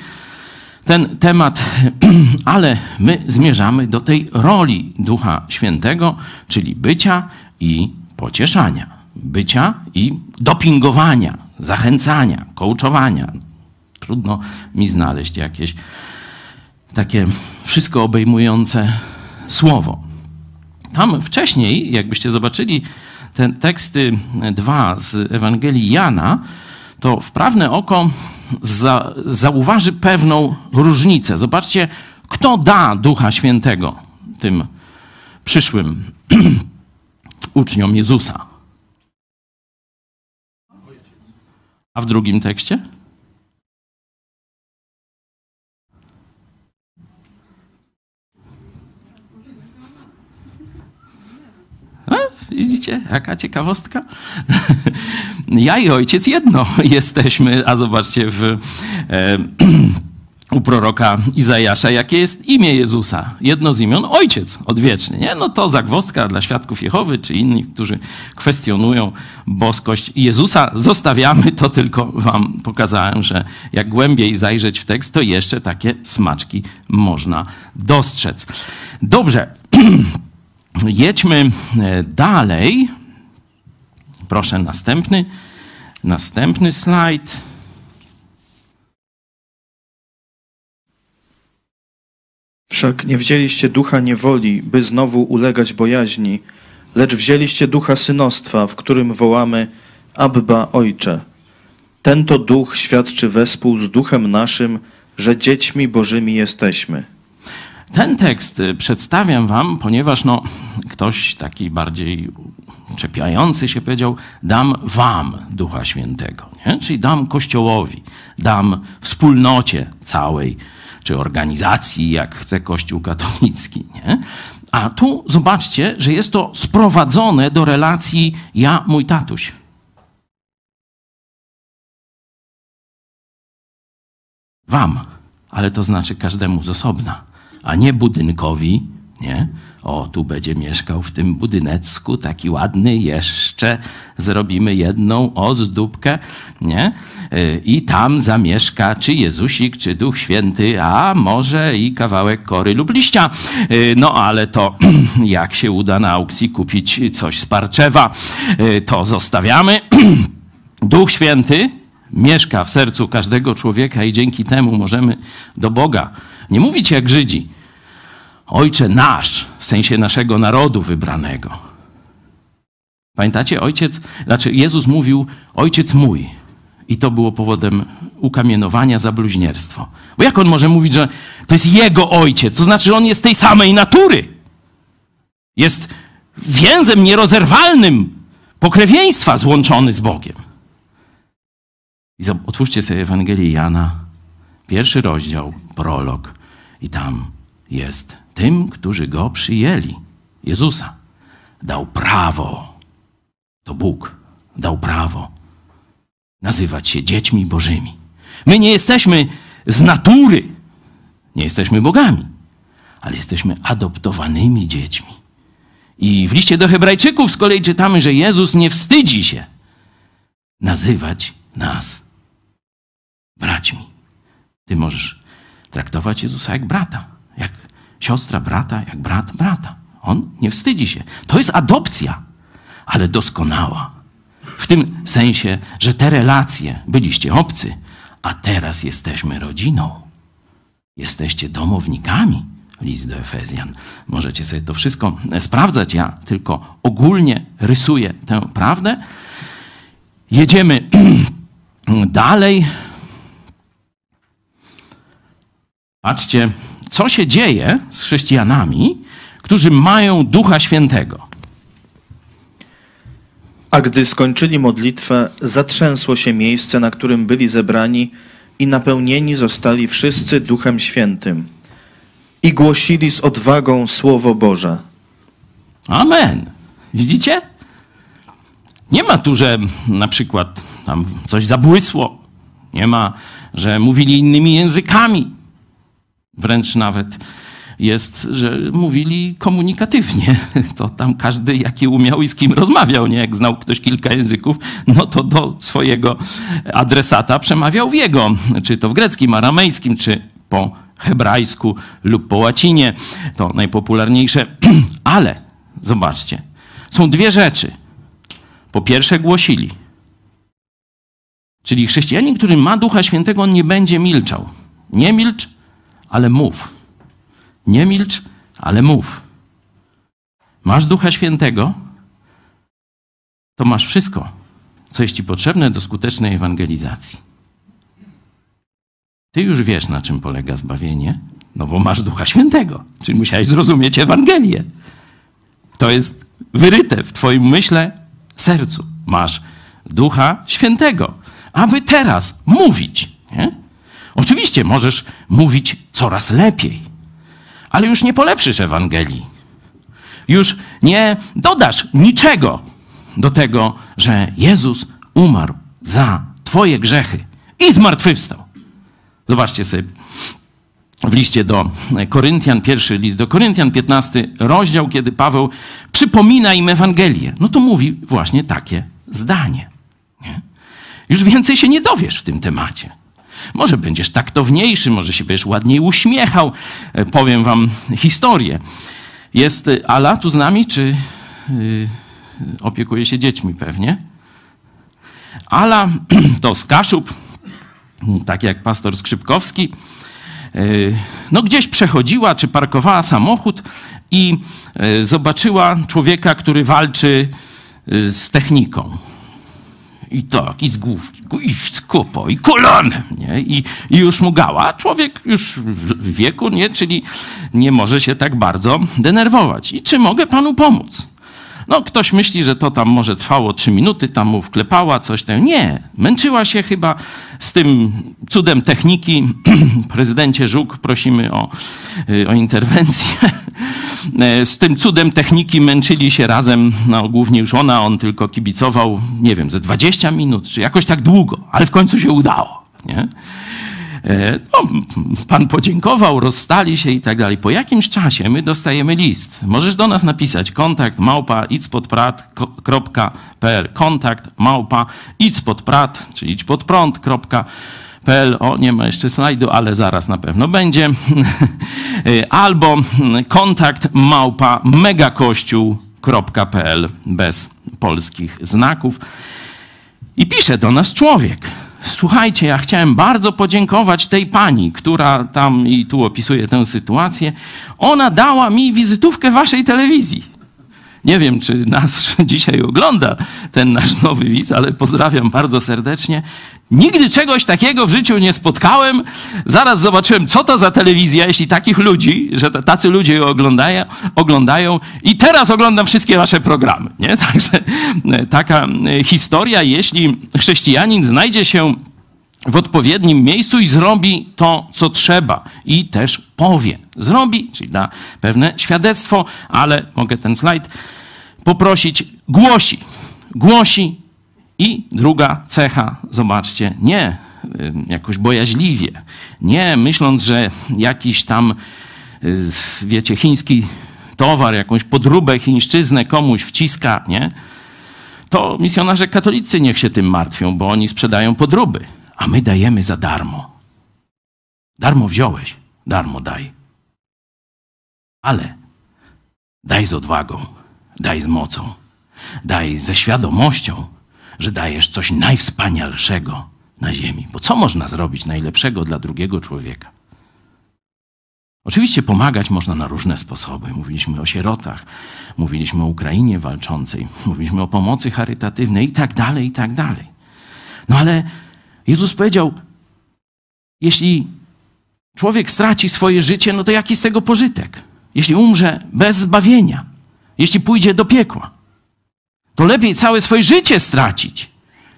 ten temat, [clears throat] ale my zmierzamy do tej roli Ducha Świętego, czyli bycia i pocieszania. Bycia i dopingowania, zachęcania, coachowania, Trudno mi znaleźć jakieś takie wszystko obejmujące słowo. Tam wcześniej, jakbyście zobaczyli te teksty dwa z Ewangelii Jana, to wprawne oko za, zauważy pewną różnicę. Zobaczcie, kto da Ducha Świętego tym przyszłym [clears throat] uczniom Jezusa. A w drugim tekście? Widzicie, jaka ciekawostka? [laughs] Ja i ojciec jedno [laughs] jesteśmy, a zobaczcie w, e, [clears throat] u proroka Izajasza, jakie jest imię Jezusa. Jedno z imion ojciec odwieczny. Nie? No to zagwostka dla świadków Jehowy czy innych, którzy kwestionują boskość Jezusa. Zostawiamy to, tylko wam pokazałem, że jak głębiej zajrzeć w tekst, to jeszcze takie smaczki można dostrzec. Dobrze. [clears throat] Jedźmy e, dalej. Proszę następny, następny slajd. Wszak nie wzięliście ducha niewoli, by znowu ulegać bojaźni, lecz wzięliście ducha synostwa, w którym wołamy Abba Ojcze. Ten to duch świadczy wespół z duchem naszym, że dziećmi Bożymi jesteśmy. Ten tekst y, przedstawiam wam, ponieważ no, ktoś taki bardziej czepiający się powiedział, dam wam Ducha Świętego, nie? czyli dam Kościołowi, dam wspólnocie całej, czy organizacji, jak chce Kościół katolicki. Nie? A tu zobaczcie, że jest to sprowadzone do relacji ja, mój tatuś. Wam, ale to znaczy każdemu z osobna a nie budynkowi, nie? O, tu będzie mieszkał w tym budynecku, taki ładny, jeszcze zrobimy jedną ozdóbkę, nie? Y, I tam zamieszka czy Jezusik, czy Duch Święty, a może i kawałek kory lub liścia. Y, no ale to [clears throat] jak się uda na aukcji kupić coś z Parczewa, y, to zostawiamy. [clears throat] Duch Święty mieszka w sercu każdego człowieka i dzięki temu możemy do Boga nie mówić jak Żydzi, Ojcze nasz, w sensie naszego narodu wybranego. Pamiętacie, ojciec, znaczy Jezus mówił, ojciec mój. I to było powodem ukamienowania za bluźnierstwo. Bo jak on może mówić, że to jest jego ojciec? To znaczy, że on jest tej samej natury. Jest więzem nierozerwalnym pokrewieństwa złączony z Bogiem. I otwórzcie sobie Ewangelię Jana, pierwszy rozdział, prolog, i tam jest tym, którzy go przyjęli, Jezusa, dał prawo, to Bóg dał prawo nazywać się dziećmi Bożymi. My nie jesteśmy z natury, nie jesteśmy bogami, ale jesteśmy adoptowanymi dziećmi. I w liście do Hebrajczyków z kolei czytamy, że Jezus nie wstydzi się nazywać nas braćmi. Ty możesz traktować Jezusa jak brata, siostra brata, jak brat brata. On nie wstydzi się. To jest adopcja. ale doskonała. W tym sensie, że te relacje byliście obcy, a teraz jesteśmy rodziną. Jesteście domownikami. List do Efezjan. Możecie sobie to wszystko sprawdzać. Ja tylko ogólnie rysuję tę prawdę. Jedziemy [clears throat] dalej. Patrzcie, co się dzieje z chrześcijanami, którzy mają Ducha Świętego. A gdy skończyli modlitwę, zatrzęsło się miejsce, na którym byli zebrani, i napełnieni zostali wszyscy Duchem Świętym. I głosili z odwagą Słowo Boże. Amen. Widzicie? Nie ma tu, że na przykład tam coś zabłysło. Nie ma, że mówili innymi językami. Wręcz nawet jest, że mówili komunikatywnie. [laughs] To tam każdy, jaki umiał i z kim rozmawiał. Nie? Jak znał ktoś kilka języków, no to do swojego adresata przemawiał w jego, czy to w greckim, aramejskim, czy po hebrajsku lub po łacinie. To najpopularniejsze. [clears throat] Ale zobaczcie, są dwie rzeczy. Po pierwsze, głosili. Czyli chrześcijanin, który ma Ducha Świętego, on nie będzie milczał. Nie milcz, ale mów. Nie milcz, ale mów. Masz Ducha Świętego, to masz wszystko, co jest ci potrzebne do skutecznej ewangelizacji. Ty już wiesz, na czym polega zbawienie, no bo masz Ducha Świętego, czyli musiałeś zrozumieć Ewangelię. To jest wyryte w Twoim myśle, sercu. Masz Ducha Świętego, aby teraz mówić. Oczywiście możesz mówić coraz lepiej, ale już nie polepszysz Ewangelii. Już nie dodasz niczego do tego, że Jezus umarł za Twoje grzechy i zmartwychwstał. Zobaczcie sobie w liście do Koryntian, pierwszy list do Koryntian, 15 rozdział, kiedy Paweł przypomina im Ewangelię. No to mówi właśnie takie zdanie. Nie? Już więcej się nie dowiesz w tym temacie. Może będziesz taktowniejszy, może się będziesz ładniej uśmiechał. Powiem wam historię. Jest Ala tu z nami, czy yy, opiekuje się dziećmi pewnie? Ala [clears throat] to z Kaszub, tak jak pastor Skrzypkowski. No gdzieś przechodziła, czy parkowała samochód i zobaczyła człowieka, który walczy z techniką. I tak, i z główki, i z i kolanem, nie? I, I już mu gała. Człowiek już w wieku, nie? Czyli nie może się tak bardzo denerwować. I czy mogę panu pomóc? No, ktoś myśli, że to tam może trwało trzy minuty, tam mu wklepała coś tam. Nie, męczyła się chyba z tym cudem techniki. [clears throat] Prezydencie Żuk, prosimy o, o interwencję. [laughs] Z tym cudem techniki męczyli się razem, no głównie już ona, on tylko kibicował, nie wiem, ze 20 minut, czy jakoś tak długo, ale w końcu się udało. Nie? No, pan podziękował, rozstali się i tak dalej. Po jakimś czasie my dostajemy list. Możesz do nas napisać kontakt małpa idspodprat.pl kontakt małpa idspodprat, czyli idźpodprąd.pl o, nie ma jeszcze slajdu, ale zaraz na pewno będzie. [laughs] Albo kontakt małpa megakościół.pl bez polskich znaków. I pisze do nas człowiek. Słuchajcie, ja chciałem bardzo podziękować tej pani, która tam i tu opisuje tę sytuację. Ona dała mi wizytówkę waszej telewizji. Nie wiem, czy nas [laughs] dzisiaj ogląda ten nasz nowy widz, ale pozdrawiam bardzo serdecznie. Nigdy czegoś takiego w życiu nie spotkałem. Zaraz zobaczyłem, co to za telewizja, jeśli takich ludzi, że tacy ludzie ją oglądają, oglądają. I teraz oglądam wszystkie wasze programy. Nie? [laughs] Także taka historia, jeśli chrześcijanin znajdzie się w odpowiednim miejscu i zrobi to, co trzeba. I też powie. Zrobi, czyli da pewne świadectwo, ale mogę ten slajd poprosić, głosi. Głosi i druga cecha, zobaczcie, nie jakoś bojaźliwie, nie myśląc, że jakiś tam, wiecie, chiński towar, jakąś podróbę chińszczyznę komuś wciska, nie? To misjonarze katolicy niech się tym martwią, bo oni sprzedają podróby, a my dajemy za darmo. Darmo wziąłeś, darmo daj. Ale daj z odwagą, daj z mocą. Daj ze świadomością, że dajesz coś najwspanialszego na ziemi. Bo co można zrobić najlepszego dla drugiego człowieka? Oczywiście pomagać można na różne sposoby. Mówiliśmy o sierotach, mówiliśmy o Ukrainie walczącej, mówiliśmy o pomocy charytatywnej i tak dalej, i tak dalej. No ale Jezus powiedział, jeśli człowiek straci swoje życie, no to jaki z tego pożytek? Jeśli umrze bez zbawienia, jeśli pójdzie do piekła, to lepiej całe swoje życie stracić.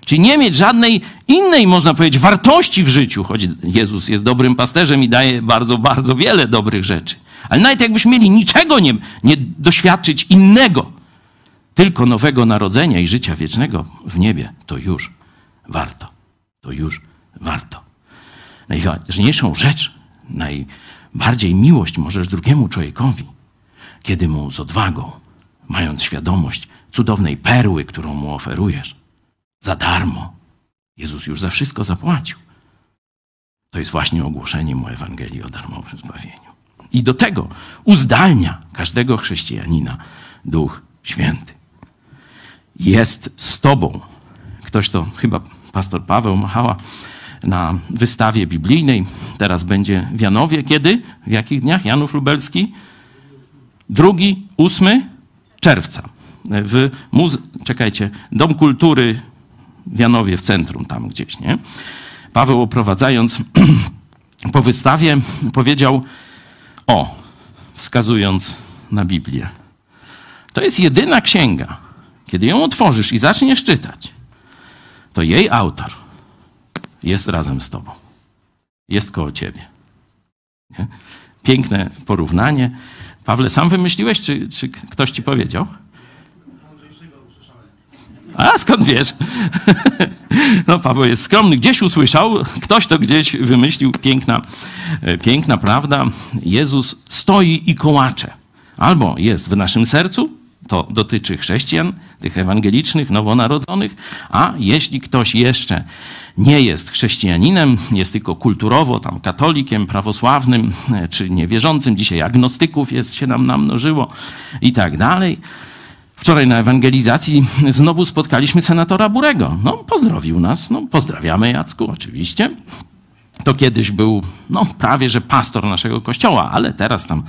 Czyli nie mieć żadnej innej, można powiedzieć, wartości w życiu, choć Jezus jest dobrym pasterzem i daje bardzo, bardzo wiele dobrych rzeczy. Ale nawet jakbyśmy mieli niczego nie, nie doświadczyć innego, tylko nowego narodzenia i życia wiecznego w niebie, to już warto. To już warto. Najważniejszą rzecz, najbardziej miłość możesz drugiemu człowiekowi, kiedy mu z odwagą, mając świadomość cudownej perły, którą mu oferujesz, za darmo. Jezus już za wszystko zapłacił. To jest właśnie ogłoszenie mu Ewangelii o darmowym zbawieniu. I do tego uzdalnia każdego chrześcijanina Duch Święty. Jest z Tobą. Ktoś to, chyba pastor Paweł Machała, na wystawie biblijnej. Teraz będzie w Janowie. Kiedy? W jakich dniach? Janów Lubelski? Drugi, ósmy czerwca. W muze- czekajcie, Dom Kultury w Janowie, w centrum tam gdzieś, nie? Paweł oprowadzając [clears throat] po wystawie powiedział o, wskazując na Biblię. To jest jedyna księga. Kiedy ją otworzysz i zaczniesz czytać, to jej autor jest razem z tobą. Jest koło ciebie. Nie? Piękne porównanie. Pawle, sam wymyśliłeś, czy, czy ktoś ci powiedział? A skąd wiesz? [laughs] No, Paweł jest skromny. Gdzieś usłyszał, ktoś to gdzieś wymyślił. Piękna, piękna prawda. Jezus stoi i kołacze. Albo jest w naszym sercu, to dotyczy chrześcijan, tych ewangelicznych, nowonarodzonych, a jeśli ktoś jeszcze nie jest chrześcijaninem, jest tylko kulturowo tam katolikiem, prawosławnym czy niewierzącym, dzisiaj agnostyków jest, się nam namnożyło i tak dalej. Wczoraj na ewangelizacji znowu spotkaliśmy senatora Burego. No, pozdrowił nas. No, pozdrawiamy Jacku, oczywiście. To kiedyś był, no, prawie że pastor naszego kościoła, ale teraz tam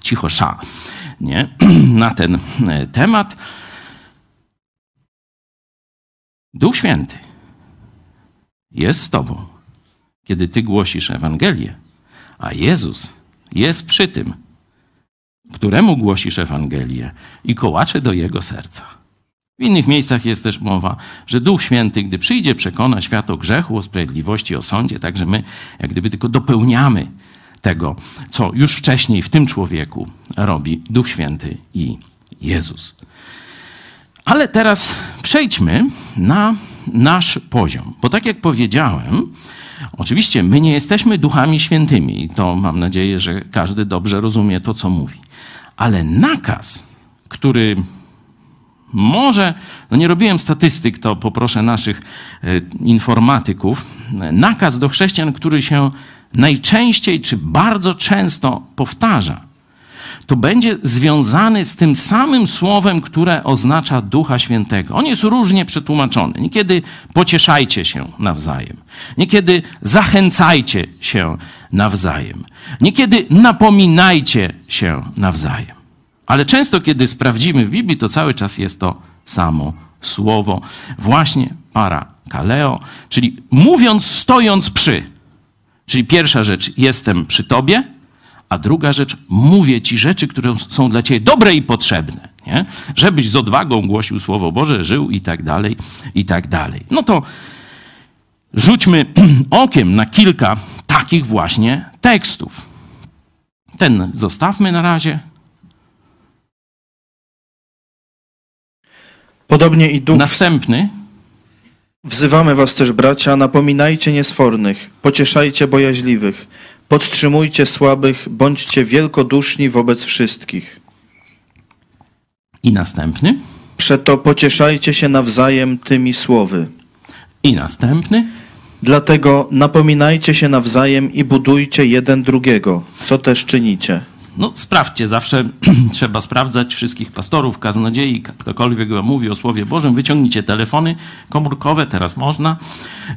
cicho sza, nie? [clears throat] Na ten temat. Duch Święty jest z Tobą, kiedy Ty głosisz Ewangelię, a Jezus jest przy tym, któremu głosisz Ewangelię i kołacze do jego serca. W innych miejscach jest też mowa, że Duch Święty, gdy przyjdzie, przekona świat o grzechu, o sprawiedliwości, o sądzie, także my jak gdyby tylko dopełniamy tego, co już wcześniej w tym człowieku robi Duch Święty i Jezus. Ale teraz przejdźmy na nasz poziom, bo tak jak powiedziałem, oczywiście my nie jesteśmy duchami świętymi i to mam nadzieję, że każdy dobrze rozumie to, co mówi. Ale nakaz, który może, no nie robiłem statystyk, to poproszę naszych informatyków, nakaz do chrześcijan, który się najczęściej czy bardzo często powtarza, to będzie związany z tym samym słowem, które oznacza Ducha Świętego. On jest różnie przetłumaczony. Niekiedy pocieszajcie się nawzajem, niekiedy zachęcajcie się nawzajem, niekiedy napominajcie się nawzajem. Ale często, kiedy sprawdzimy w Biblii, to cały czas jest to samo słowo, właśnie para kaleo, czyli mówiąc, stojąc przy. Czyli pierwsza rzecz, jestem przy tobie, a druga rzecz, mówię ci rzeczy, które są dla ciebie dobre i potrzebne, nie? żebyś z odwagą głosił Słowo Boże, żył i tak dalej, i tak dalej. No to rzućmy [clears throat] okiem na kilka takich właśnie tekstów. Ten zostawmy na razie. Podobnie i Duch... Następny. Wzywamy was też, bracia, napominajcie niesfornych, pocieszajcie bojaźliwych, podtrzymujcie słabych, bądźcie wielkoduszni wobec wszystkich. I następny. Przeto pocieszajcie się nawzajem tymi słowy. I następny. Dlatego napominajcie się nawzajem i budujcie jeden drugiego, co też czynicie. No, sprawdźcie, zawsze [clears throat] trzeba sprawdzać wszystkich pastorów, kaznodziei, ktokolwiek mówi o Słowie Bożym. Wyciągnijcie telefony komórkowe, teraz można.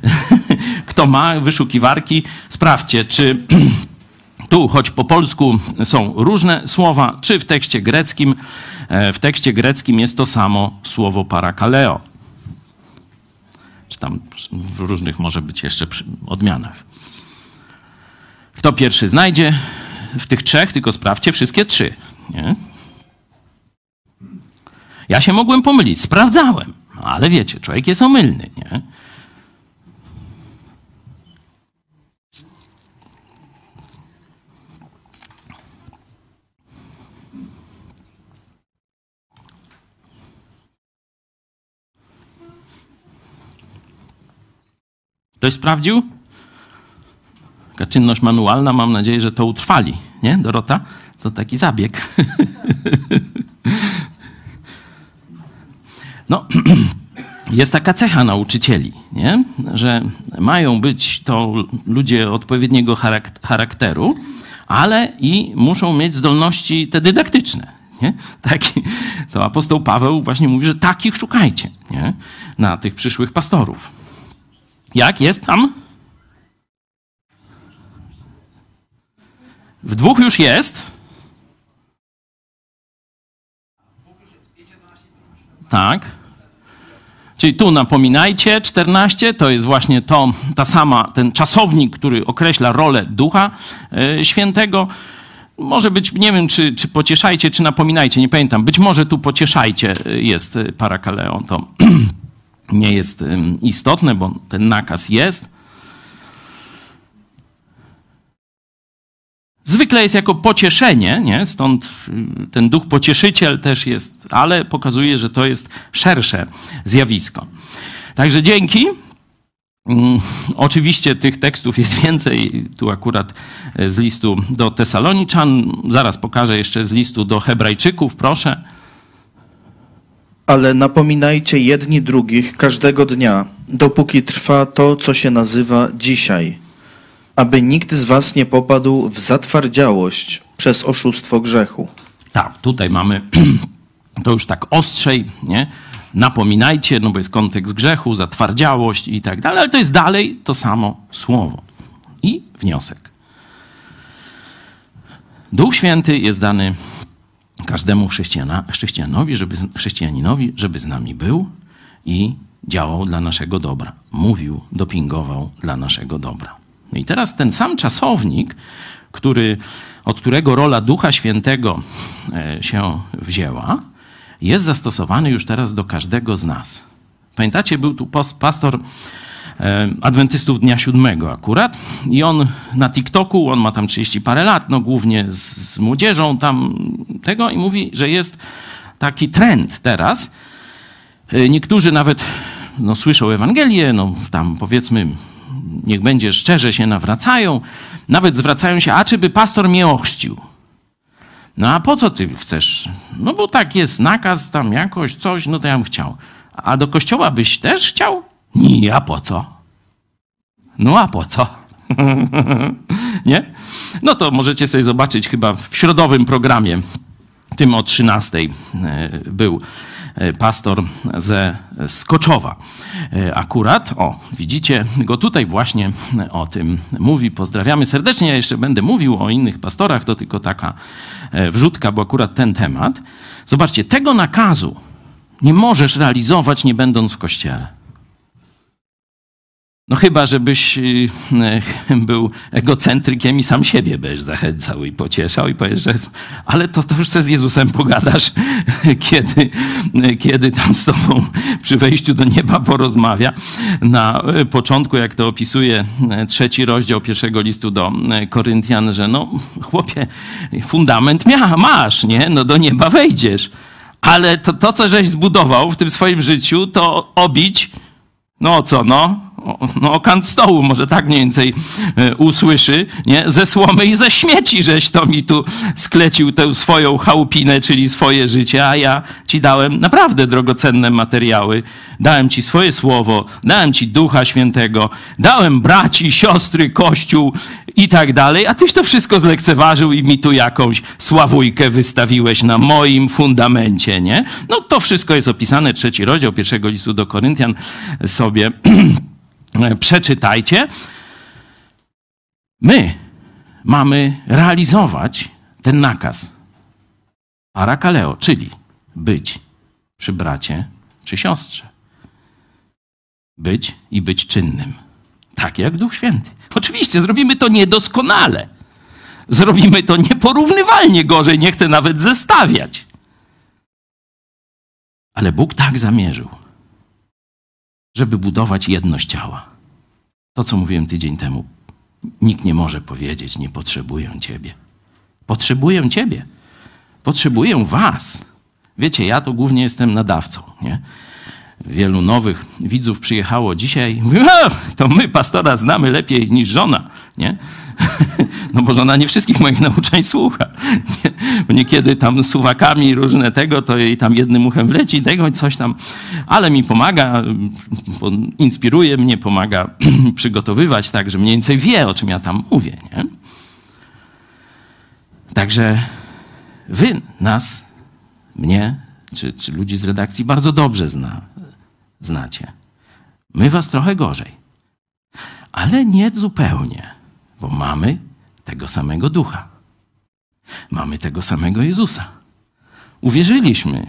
[laughs] Kto ma wyszukiwarki, sprawdźcie, czy [clears throat] tu, choć po polsku są różne słowa, czy w tekście greckim, e, w tekście greckim jest to samo słowo parakaleo. Czy tam w różnych może być jeszcze odmianach. Kto pierwszy znajdzie w tych trzech, tylko sprawdźcie wszystkie trzy. Nie? Ja się mogłem pomylić, sprawdzałem, ale wiecie, człowiek jest omylny. Nie? Ktoś sprawdził? Taka czynność manualna, mam nadzieję, że to utrwali. Nie, Dorota? To taki zabieg. [laughs] no, [clears throat] jest taka cecha nauczycieli, nie? że mają być to ludzie odpowiedniego charakteru, ale i muszą mieć zdolności te dydaktyczne. Nie? [laughs] Taki, to apostoł Paweł właśnie mówi, że takich szukajcie nie? na tych przyszłych pastorów. Jak jest tam? W dwóch już jest. Tak. Czyli tu napominajcie, 14 to jest właśnie to, ta sama, ten czasownik, który określa rolę Ducha e, Świętego. Może być, nie wiem, czy, czy pocieszajcie, czy napominajcie, nie pamiętam. Być może tu pocieszajcie e, jest e, parakaleo. To [clears throat] nie jest istotne, bo ten nakaz jest. Zwykle jest jako pocieszenie, nie? stąd ten duch pocieszyciel też jest, ale pokazuje, że to jest szersze zjawisko. Także dzięki. Mm, oczywiście tych tekstów jest [laughs] więcej. Tu akurat e, z listu do Tesaloniczan. Zaraz pokażę jeszcze z listu do Hebrajczyków, proszę. Ale napominajcie jedni drugich każdego dnia, dopóki trwa to, co się nazywa dzisiaj aby nikt z was nie popadł w zatwardziałość przez oszustwo grzechu. Tak, tutaj mamy [clears throat] to już tak ostrzej, nie? Napominajcie, no bo jest kontekst grzechu, zatwardziałość i tak dalej, ale to jest dalej to samo słowo. I wniosek. Duch Święty jest dany każdemu chrześcijana, chrześcijanowi, żeby, chrześcijaninowi, żeby z nami był i działał dla naszego dobra. Mówił, dopingował dla naszego dobra. No i teraz ten sam czasownik, który, od którego rola Ducha Świętego e, się wzięła, jest zastosowany już teraz do każdego z nas. Pamiętacie, był tu pastor adwentystów Dnia Siódmego akurat i on na TikToku, on ma tam 30 parę lat, no głównie z, z młodzieżą tam tego i mówi, że jest taki trend teraz. E, niektórzy nawet no, słyszą Ewangelię, no tam powiedzmy niech będzie szczerze się nawracają, nawet zwracają się, a czy by pastor mnie ochrzcił? No a po co ty chcesz? No bo tak jest nakaz tam jakoś, coś, no to ja bym chciał. A do kościoła byś też chciał? Nie, a po co? No a po co? [laughs] Nie? No to możecie sobie zobaczyć chyba w środowym programie, tym o 13 e, był E, pastor ze Skoczowa. E, akurat, o, widzicie go tutaj właśnie o tym mówi. Pozdrawiamy serdecznie. Ja jeszcze będę mówił o innych pastorach, to tylko taka wrzutka, bo akurat ten temat. Zobaczcie, tego nakazu nie możesz realizować, nie będąc w kościele. No chyba, żebyś y, [laughs] był egocentrykiem i sam siebie będziesz zachęcał i pocieszał i powiesz, że ale to, to już z Jezusem pogadasz, [laughs] kiedy, kiedy tam z tobą przy wejściu do nieba porozmawia. Na początku, jak to opisuje trzeci rozdział pierwszego listu do Koryntian, że no chłopie, fundament mia, masz, nie? No do nieba wejdziesz. Ale to, to, co żeś zbudował w tym swoim życiu, to obić, no co, no? No, o kant stołu, może tak mniej więcej e, usłyszy, nie? Ze słomy i ze śmieci, żeś to mi tu sklecił tę swoją chałupinę, czyli swoje życie, a ja ci dałem naprawdę drogocenne materiały. Dałem ci swoje słowo, dałem ci Ducha Świętego, dałem braci, siostry, kościół i tak dalej, a tyś to wszystko zlekceważył i mi tu jakąś sławujkę wystawiłeś na moim fundamencie, nie? No to wszystko jest opisane, trzeci rozdział pierwszego listu do Koryntian sobie [clears throat] przeczytajcie. My mamy realizować ten nakaz parakaleo, czyli być przy bracie czy siostrze. Być i być czynnym. Tak jak Duch Święty. Oczywiście zrobimy to niedoskonale. Zrobimy to nieporównywalnie gorzej, nie chcę nawet zestawiać. Ale Bóg tak zamierzył, żeby budować jedność ciała. To, co mówiłem tydzień temu, nikt nie może powiedzieć, nie potrzebuję Ciebie. Potrzebuję Ciebie. Potrzebuję Was. Wiecie, ja to głównie jestem nadawcą. Nie? Wielu nowych widzów przyjechało dzisiaj to my pastora znamy lepiej niż żona. Nie? [laughs] No bo żona nie wszystkich moich nauczeń słucha. Niekiedy tam suwakami różne tego, to jej tam jednym uchem wleci, tego coś tam. Ale mi pomaga, inspiruje mnie, pomaga [clears throat] przygotowywać tak, że mniej więcej wie, o czym ja tam mówię. Nie? Także wy nas, mnie, czy, czy ludzi z redakcji bardzo dobrze zna, znacie. My was trochę gorzej. Ale nie zupełnie, bo mamy tego samego ducha. Mamy tego samego Jezusa. Uwierzyliśmy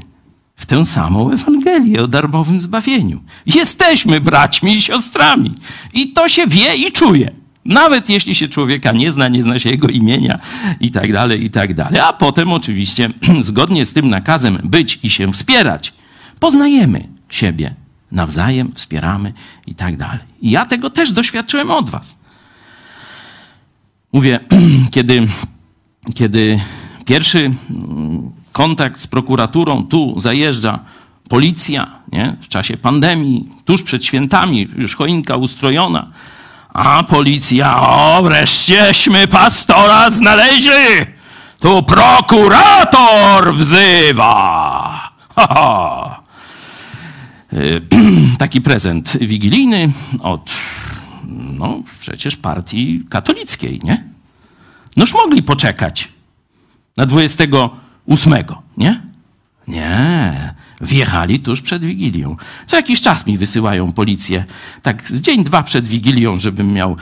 w tę samą Ewangelię o darmowym zbawieniu. Jesteśmy braćmi i siostrami. I to się wie i czuje. Nawet jeśli się człowieka nie zna, nie zna się jego imienia i tak dalej, i tak dalej. A potem oczywiście, [clears throat] zgodnie z tym nakazem być i się wspierać, poznajemy siebie nawzajem, wspieramy i tak dalej. I ja tego też doświadczyłem od was. Mówię, [clears throat] kiedy, kiedy pierwszy kontakt z prokuraturą tu zajeżdża policja, nie? w czasie pandemii, tuż przed świętami, już choinka ustrojona, a policja, o wreszcieśmy pastora znaleźli! Tu prokurator wzywa! [laughs] Ha, ha. [clears throat] Taki prezent wigilijny od, no przecież partii katolickiej, nie? Noż mogli poczekać na 28, nie? Nie, wjechali tuż przed Wigilią. Co jakiś czas mi wysyłają policję, tak z dzień, dwa przed Wigilią, żebym miał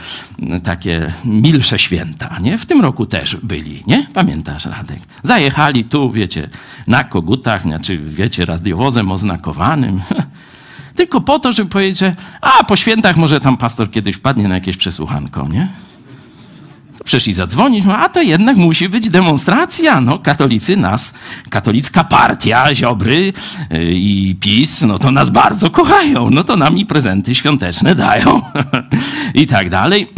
takie milsze święta, nie? W tym roku też byli, nie? Pamiętasz, Radek? Zajechali tu, wiecie, na kogutach, znaczy, wiecie, radiowozem oznakowanym. [laughs] Tylko po to, żeby powiedzieć, że a, po świętach może tam pastor kiedyś wpadnie na jakieś przesłuchanko, nie? Przyszli zadzwonić, no, a to jednak musi być demonstracja. No, katolicy nas, katolicka partia, Ziobry yy, i PiS, no to nas bardzo kochają. No to nam i prezenty świąteczne dają [laughs] i tak dalej. [clears throat]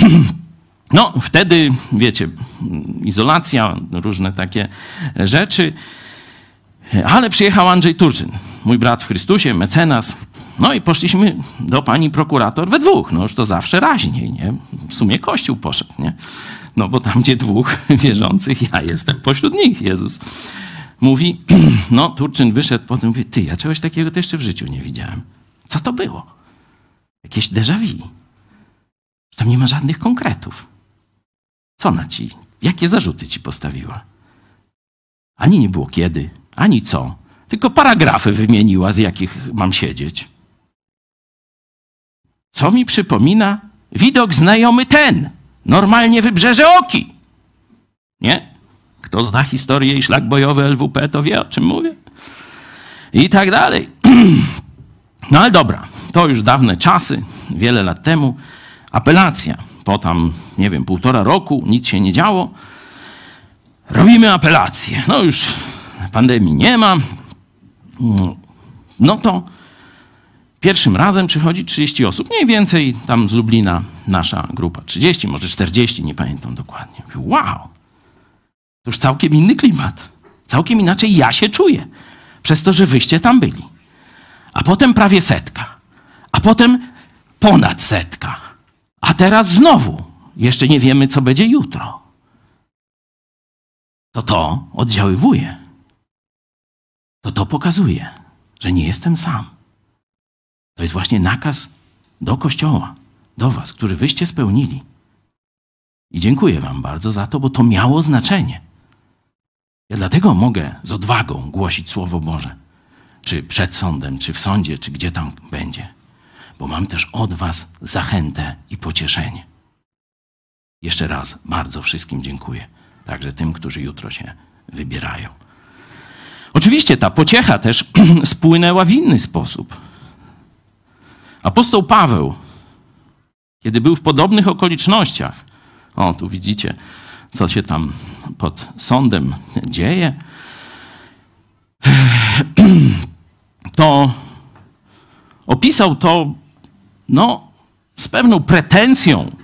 No, wtedy, wiecie, izolacja, różne takie rzeczy. Ale przyjechał Andrzej Turczyn, mój brat w Chrystusie, mecenas. No i poszliśmy do pani prokurator we dwóch. No już to zawsze raźniej, nie? W sumie Kościół poszedł, nie? No bo tam, gdzie dwóch [laughs] wierzących, ja jestem pośród nich, Jezus. Mówi, [clears throat] no Turczyn wyszedł, potem mówi, ty, ja czegoś takiego to jeszcze w życiu nie widziałem. Co to było? Jakieś déjà vu. Tam nie ma żadnych konkretów. Co na ci? Jakie zarzuty ci postawiła? Ani nie było kiedy, ani co. Tylko paragrafy wymieniła, z jakich mam siedzieć. Co mi przypomina? Widok znajomy ten. Normalnie wybrzeże Oki. Nie? Kto zna historię i szlak bojowy LWP, to wie, o czym mówię. I tak dalej. [clears throat] No ale dobra, to już dawne czasy, wiele lat temu. Apelacja. Po tam, nie wiem, półtora roku, nic się nie działo. Robimy apelację. No już pandemii nie ma. No to Pierwszym razem przychodzi 30 osób, mniej więcej tam z Lublina nasza grupa. 30, może 40, nie pamiętam dokładnie. Mówię, wow, to już całkiem inny klimat. Całkiem inaczej ja się czuję, przez to, że wyście tam byli. A potem prawie setka. A potem ponad setka. A teraz znowu. Jeszcze nie wiemy, co będzie jutro. To to oddziaływuje. To to pokazuje, że nie jestem sam. To jest właśnie nakaz do Kościoła, do Was, który wyście spełnili. I dziękuję Wam bardzo za to, bo to miało znaczenie. Ja dlatego mogę z odwagą głosić Słowo Boże, czy przed sądem, czy w sądzie, czy gdzie tam będzie, bo mam też od Was zachętę i pocieszenie. Jeszcze raz bardzo wszystkim dziękuję, także tym, którzy jutro się wybierają. Oczywiście ta pociecha też [clears throat] spłynęła w inny sposób. Apostoł Paweł, kiedy był w podobnych okolicznościach, o tu widzicie, co się tam pod sądem dzieje, [clears throat] to opisał to no, z pewną pretensją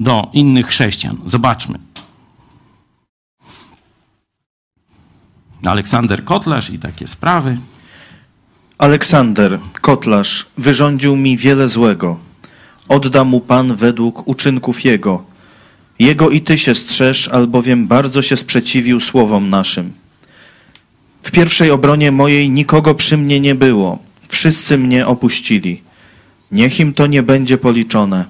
do innych chrześcijan. Zobaczmy. Aleksander Kotlarz i takie sprawy. Aleksander, kotlarz, wyrządził mi wiele złego. Odda mu Pan według uczynków jego. Jego i ty się strzeż, albowiem bardzo się sprzeciwił słowom naszym. W pierwszej obronie mojej nikogo przy mnie nie było. Wszyscy mnie opuścili. Niech im to nie będzie policzone.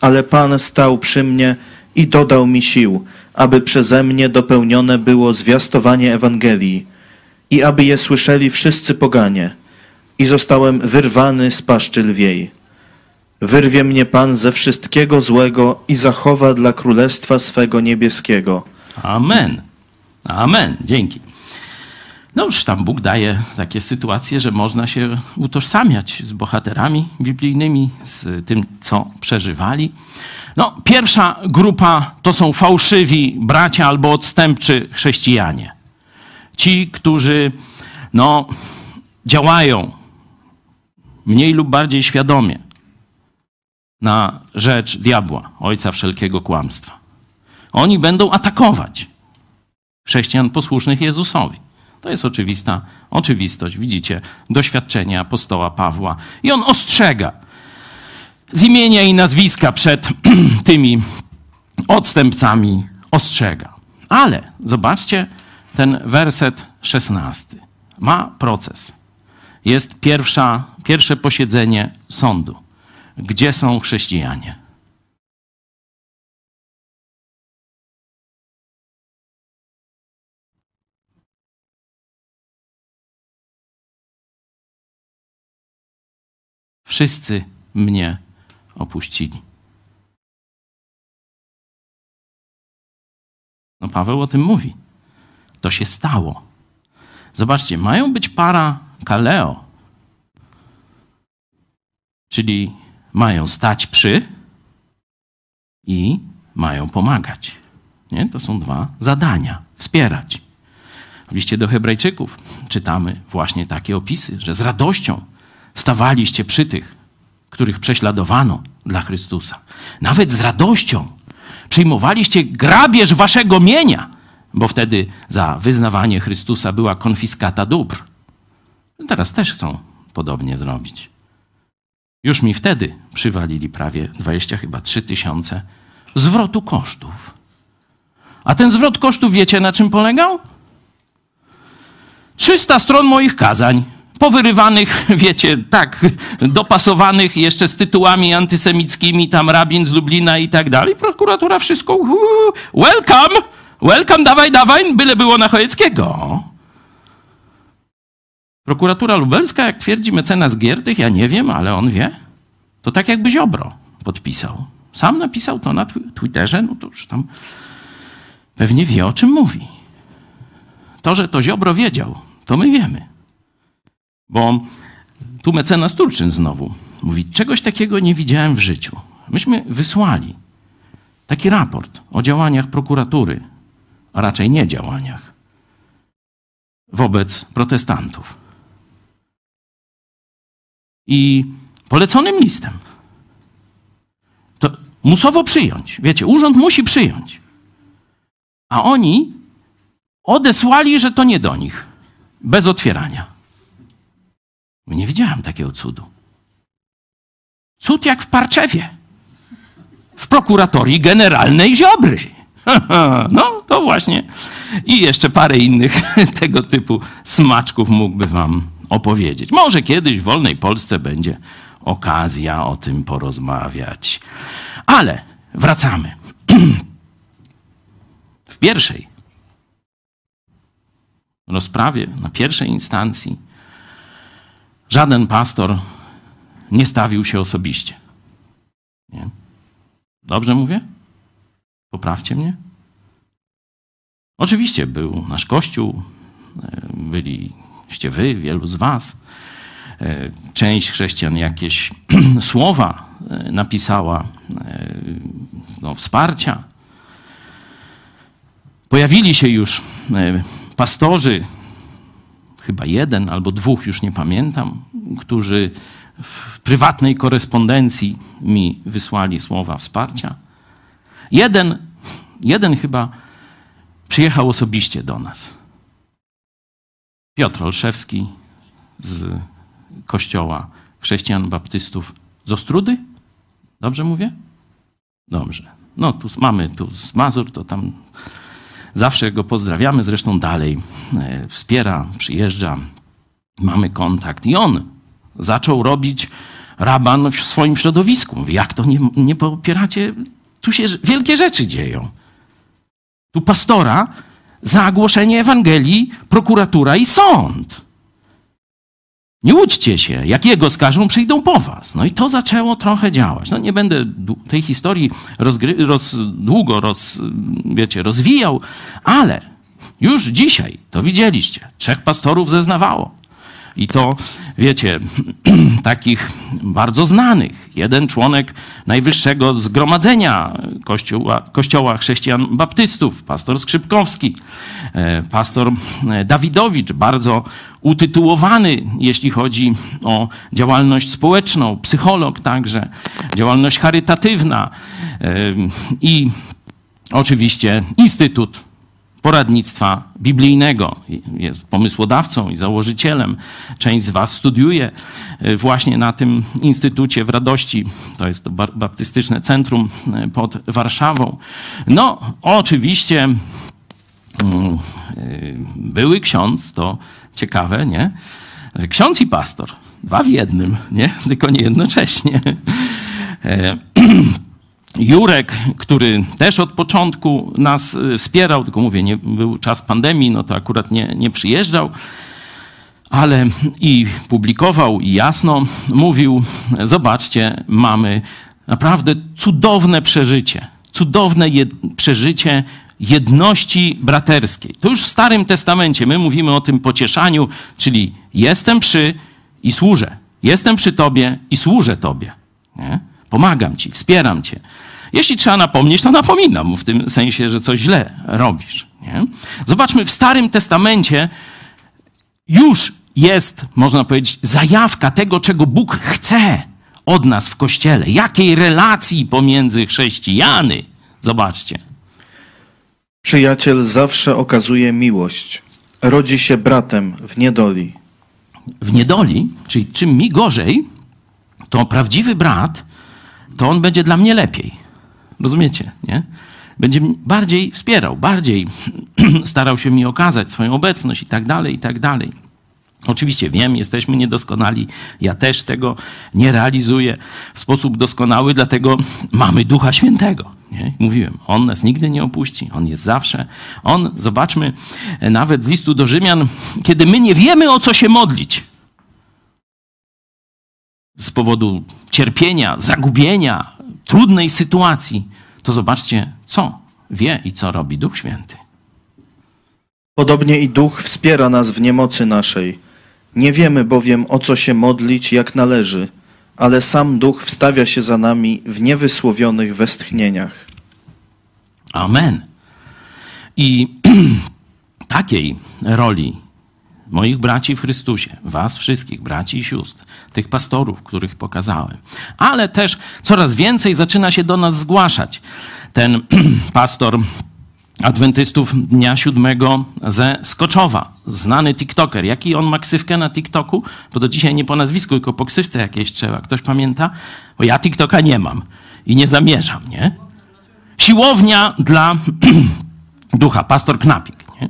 Ale Pan stał przy mnie i dodał mi sił, aby przeze mnie dopełnione było zwiastowanie Ewangelii i aby je słyszeli wszyscy poganie. I zostałem wyrwany z paszczy lwiej. Wyrwie mnie Pan ze wszystkiego złego i zachowa dla królestwa swego niebieskiego. Amen. Amen. Dzięki. No już tam Bóg daje takie sytuacje, że można się utożsamiać z bohaterami biblijnymi, z tym, co przeżywali. No, pierwsza grupa to są fałszywi bracia albo odstępczy chrześcijanie. Ci, którzy no, działają mniej lub bardziej świadomie na rzecz diabła, ojca wszelkiego kłamstwa. Oni będą atakować chrześcijan posłusznych Jezusowi. To jest oczywista oczywistość. Widzicie doświadczenie apostoła Pawła. I on ostrzega z imienia i nazwiska przed [clears throat] tymi odstępcami ostrzega. Ale zobaczcie ten werset szesnasty. Ma proces. Jest pierwsza, pierwsze posiedzenie sądu. Gdzie są chrześcijanie? Wszyscy mnie opuścili. No Paweł o tym mówi. To się stało. Zobaczcie, mają być para kaleo, czyli mają stać przy i mają pomagać. Nie? To są dwa zadania. Wspierać. W liście do Hebrajczyków czytamy właśnie takie opisy, że z radością stawaliście przy tych, których prześladowano dla Chrystusa. Nawet z radością przyjmowaliście grabież waszego mienia, bo wtedy za wyznawanie Chrystusa była konfiskata dóbr. Teraz też chcą podobnie zrobić. Już mi wtedy przywalili prawie 20, chyba 3 tysiące zwrotu kosztów. A ten zwrot kosztów wiecie na czym polegał? 300 stron moich kazań powyrywanych, [laughs] wiecie, tak, dopasowanych jeszcze z tytułami antysemickimi, tam rabin z Lublina i tak dalej. Prokuratura wszystko, welcome, welcome, dawaj, dawaj, byle było na Chojeckiego. Prokuratura lubelska, jak twierdzi mecenas Giertych, ja nie wiem, ale on wie, to tak jakby Ziobro podpisał. Sam napisał to na Twitterze, no to już tam pewnie wie, o czym mówi. To, że to Ziobro wiedział, to my wiemy. Bo tu mecenas Turczyn znowu mówi, czegoś takiego nie widziałem w życiu. Myśmy wysłali taki raport o działaniach prokuratury, a raczej nie działaniach, wobec protestantów. I poleconym listem. To musowo przyjąć. Wiecie, urząd musi przyjąć. A oni odesłali, że to nie do nich. Bez otwierania. Nie widziałem takiego cudu. Cud jak w Parczewie. W prokuratorii generalnej Ziobry. [laughs] No, to właśnie. I jeszcze parę innych [laughs] tego typu smaczków mógłby wam opowiedzieć. Może kiedyś w wolnej Polsce będzie okazja o tym porozmawiać. Ale wracamy. [clears throat] W pierwszej rozprawie, na pierwszej instancji, żaden pastor nie stawił się osobiście. Nie? Dobrze mówię? Poprawcie mnie. Oczywiście był nasz Kościół, e, byliście wy, wielu z was. E, część chrześcijan jakieś [clears throat] słowa e, napisała, no, wsparcia. Pojawili się już pastorzy, chyba jeden albo dwóch, już nie pamiętam, którzy w prywatnej korespondencji mi wysłali słowa wsparcia. Jeden, jeden chyba przyjechał osobiście do nas. Piotr Olszewski z kościoła chrześcijan baptystów z Ostrudy? Dobrze mówię? Dobrze. No tu mamy tu z Mazur, to tam zawsze go pozdrawiamy, zresztą dalej e, wspiera, przyjeżdża, mamy kontakt. I on zaczął robić raban w swoim środowisku. Mówi, jak to nie, nie popieracie? Tu się wielkie rzeczy dzieją. Tu pastora za ogłoszenie Ewangelii, prokuratura i sąd. Nie łudźcie się, jak jego skażą, przyjdą po was. No i to zaczęło trochę działać. No nie będę tej historii rozgry- roz, długo roz, wiecie, rozwijał, ale już dzisiaj to widzieliście. Trzech pastorów zeznawało. I to, wiecie, [clears throat] takich bardzo znanych. Jeden członek Najwyższego Zgromadzenia Kościoła, Kościoła Chrześcijan Baptystów, pastor Skrzypkowski, e, pastor e, Dawidowicz, bardzo utytułowany, jeśli chodzi o działalność społeczną, psycholog także, działalność charytatywna. E, i oczywiście Instytut poradnictwa biblijnego. Jest pomysłodawcą i założycielem. Część z Was studiuje e, właśnie na tym Instytucie w Radości. To jest to baptystyczne centrum e, pod Warszawą. No, oczywiście mm, e, były ksiądz, to ciekawe, nie? Ksiądz i pastor. Dwa w jednym, nie? [laughs] Tylko nie jednocześnie. [clears throat] Jurek, który też od początku nas y, wspierał, tylko mówię, nie był czas pandemii, no to akurat nie, nie przyjeżdżał, ale i publikował i jasno mówił: Zobaczcie, mamy naprawdę cudowne przeżycie, cudowne jed przeżycie jedności braterskiej. To już w Starym Testamencie my mówimy o tym pocieszaniu, czyli jestem przy i służę. Jestem przy Tobie i służę Tobie. Nie? Pomagam Ci, wspieram Cię. Jeśli trzeba napomnieć, to napominam w tym sensie, że coś źle robisz. Nie? Zobaczmy, w Starym Testamencie już jest, można powiedzieć, zajawka tego, czego Bóg chce od nas w Kościele. Jakiej relacji pomiędzy chrześcijany. Zobaczcie. Przyjaciel zawsze okazuje miłość. Rodzi się bratem w niedoli. W niedoli, czyli czym mi gorzej, to prawdziwy brat, to on będzie dla mnie lepiej. Rozumiecie, nie? Będzie bardziej wspierał, bardziej [clears throat] starał się mi okazać swoją obecność i tak dalej, i tak dalej. Oczywiście wiem, jesteśmy niedoskonali. Ja też tego nie realizuję w sposób doskonały, dlatego mamy Ducha Świętego. Nie? Mówiłem, On nas nigdy nie opuści. On jest zawsze. On, zobaczmy, nawet z listu do Rzymian, kiedy my nie wiemy, o co się modlić, z powodu cierpienia, zagubienia, trudnej sytuacji, to zobaczcie, co wie i co robi Duch Święty. Podobnie i Duch wspiera nas w niemocy naszej. Nie wiemy bowiem, o co się modlić, jak należy, ale sam Duch wstawia się za nami w niewysłowionych westchnieniach. Amen. I [clears throat] takiej roli moich braci w Chrystusie, was wszystkich, braci i sióstr, tych pastorów, których pokazałem. Ale też coraz więcej zaczyna się do nas zgłaszać. Ten [clears throat] pastor adwentystów Dnia Siódmego ze Skoczowa. Znany TikToker. Jaki on ma ksywkę na TikToku? Bo to dzisiaj nie po nazwisku, tylko po ksywce jakieś trzeba. Ktoś pamięta? Bo ja TikToka nie mam i nie zamierzam, nie? Siłownia dla [clears throat] ducha, pastor Knapik. Nie?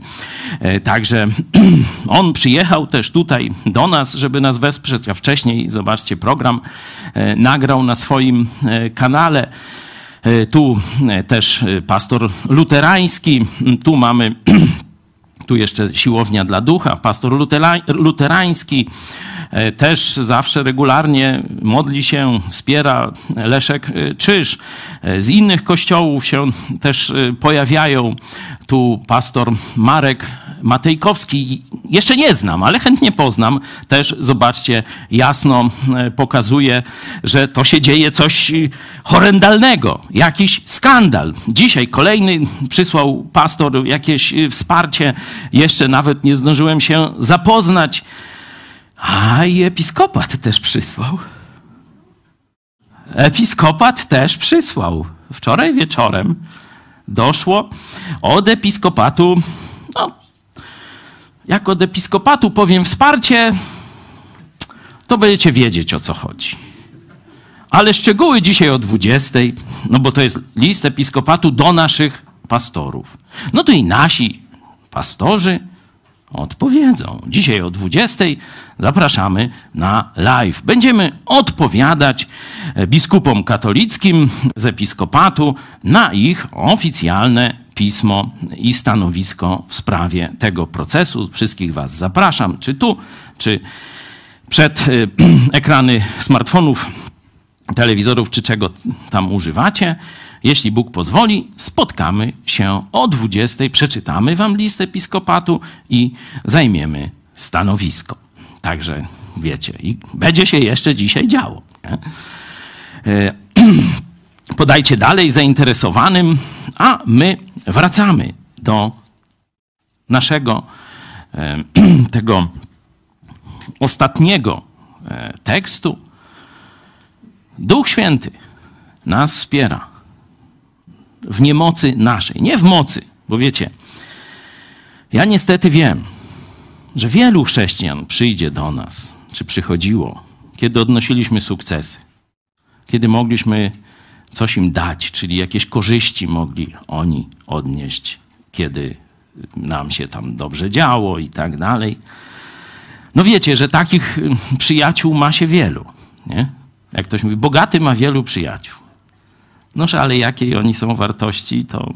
E, Także [clears throat] on przyjechał też tutaj do nas, żeby nas wesprzeć, a wcześniej, zobaczcie, program e, nagrał na swoim e, kanale. Tu też pastor luterański, tu mamy [clears throat] tu jeszcze siłownia dla ducha, pastor lutera- luterański e, też zawsze regularnie modli się, wspiera Leszek e, Czyż. E, Z innych kościołów się też pojawiają. Tu pastor Marek Matejkowski. Jeszcze nie znam, ale chętnie poznam. Też zobaczcie, jasno e, pokazuje, że to się dzieje coś e, horrendalnego, jakiś skandal. Dzisiaj kolejny przysłał pastor jakieś e, wsparcie. Jeszcze nawet nie zdążyłem się zapoznać. A i episkopat też przysłał. Episkopat też przysłał. Wczoraj wieczorem doszło od episkopatu, no, jak od episkopatu powiem wsparcie, to będziecie wiedzieć o co chodzi. Ale szczegóły dzisiaj o 20, no bo to jest list episkopatu do naszych pastorów. No to i nasi pastorzy odpowiedzą. Dzisiaj o 20 zapraszamy na live. Będziemy odpowiadać biskupom katolickim z episkopatu na ich oficjalne pismo i stanowisko w sprawie tego procesu. Wszystkich Was zapraszam, czy tu, czy przed y, [clears throat] ekrany smartfonów, telewizorów, czy czego tam używacie. Jeśli Bóg pozwoli, spotkamy się o 20. Przeczytamy Wam list episkopatu i zajmiemy stanowisko. Także wiecie, i będzie się jeszcze dzisiaj działo. Nie? E, [clears throat] Podajcie dalej zainteresowanym, a my wracamy do naszego [clears throat] tego ostatniego e, tekstu. Duch Święty nas wspiera w niemocy naszej, nie w mocy, bo wiecie, ja niestety wiem, że wielu chrześcijan przyjdzie do nas, czy przychodziło, kiedy odnosiliśmy sukcesy, kiedy mogliśmy coś im dać, czyli jakieś korzyści mogli oni odnieść, kiedy nam się tam dobrze działo i tak dalej. No wiecie, że takich y, przyjaciół ma się wielu, nie? Jak ktoś mówi, bogaty ma wielu przyjaciół. Noż, ale jakiej oni są wartości, to,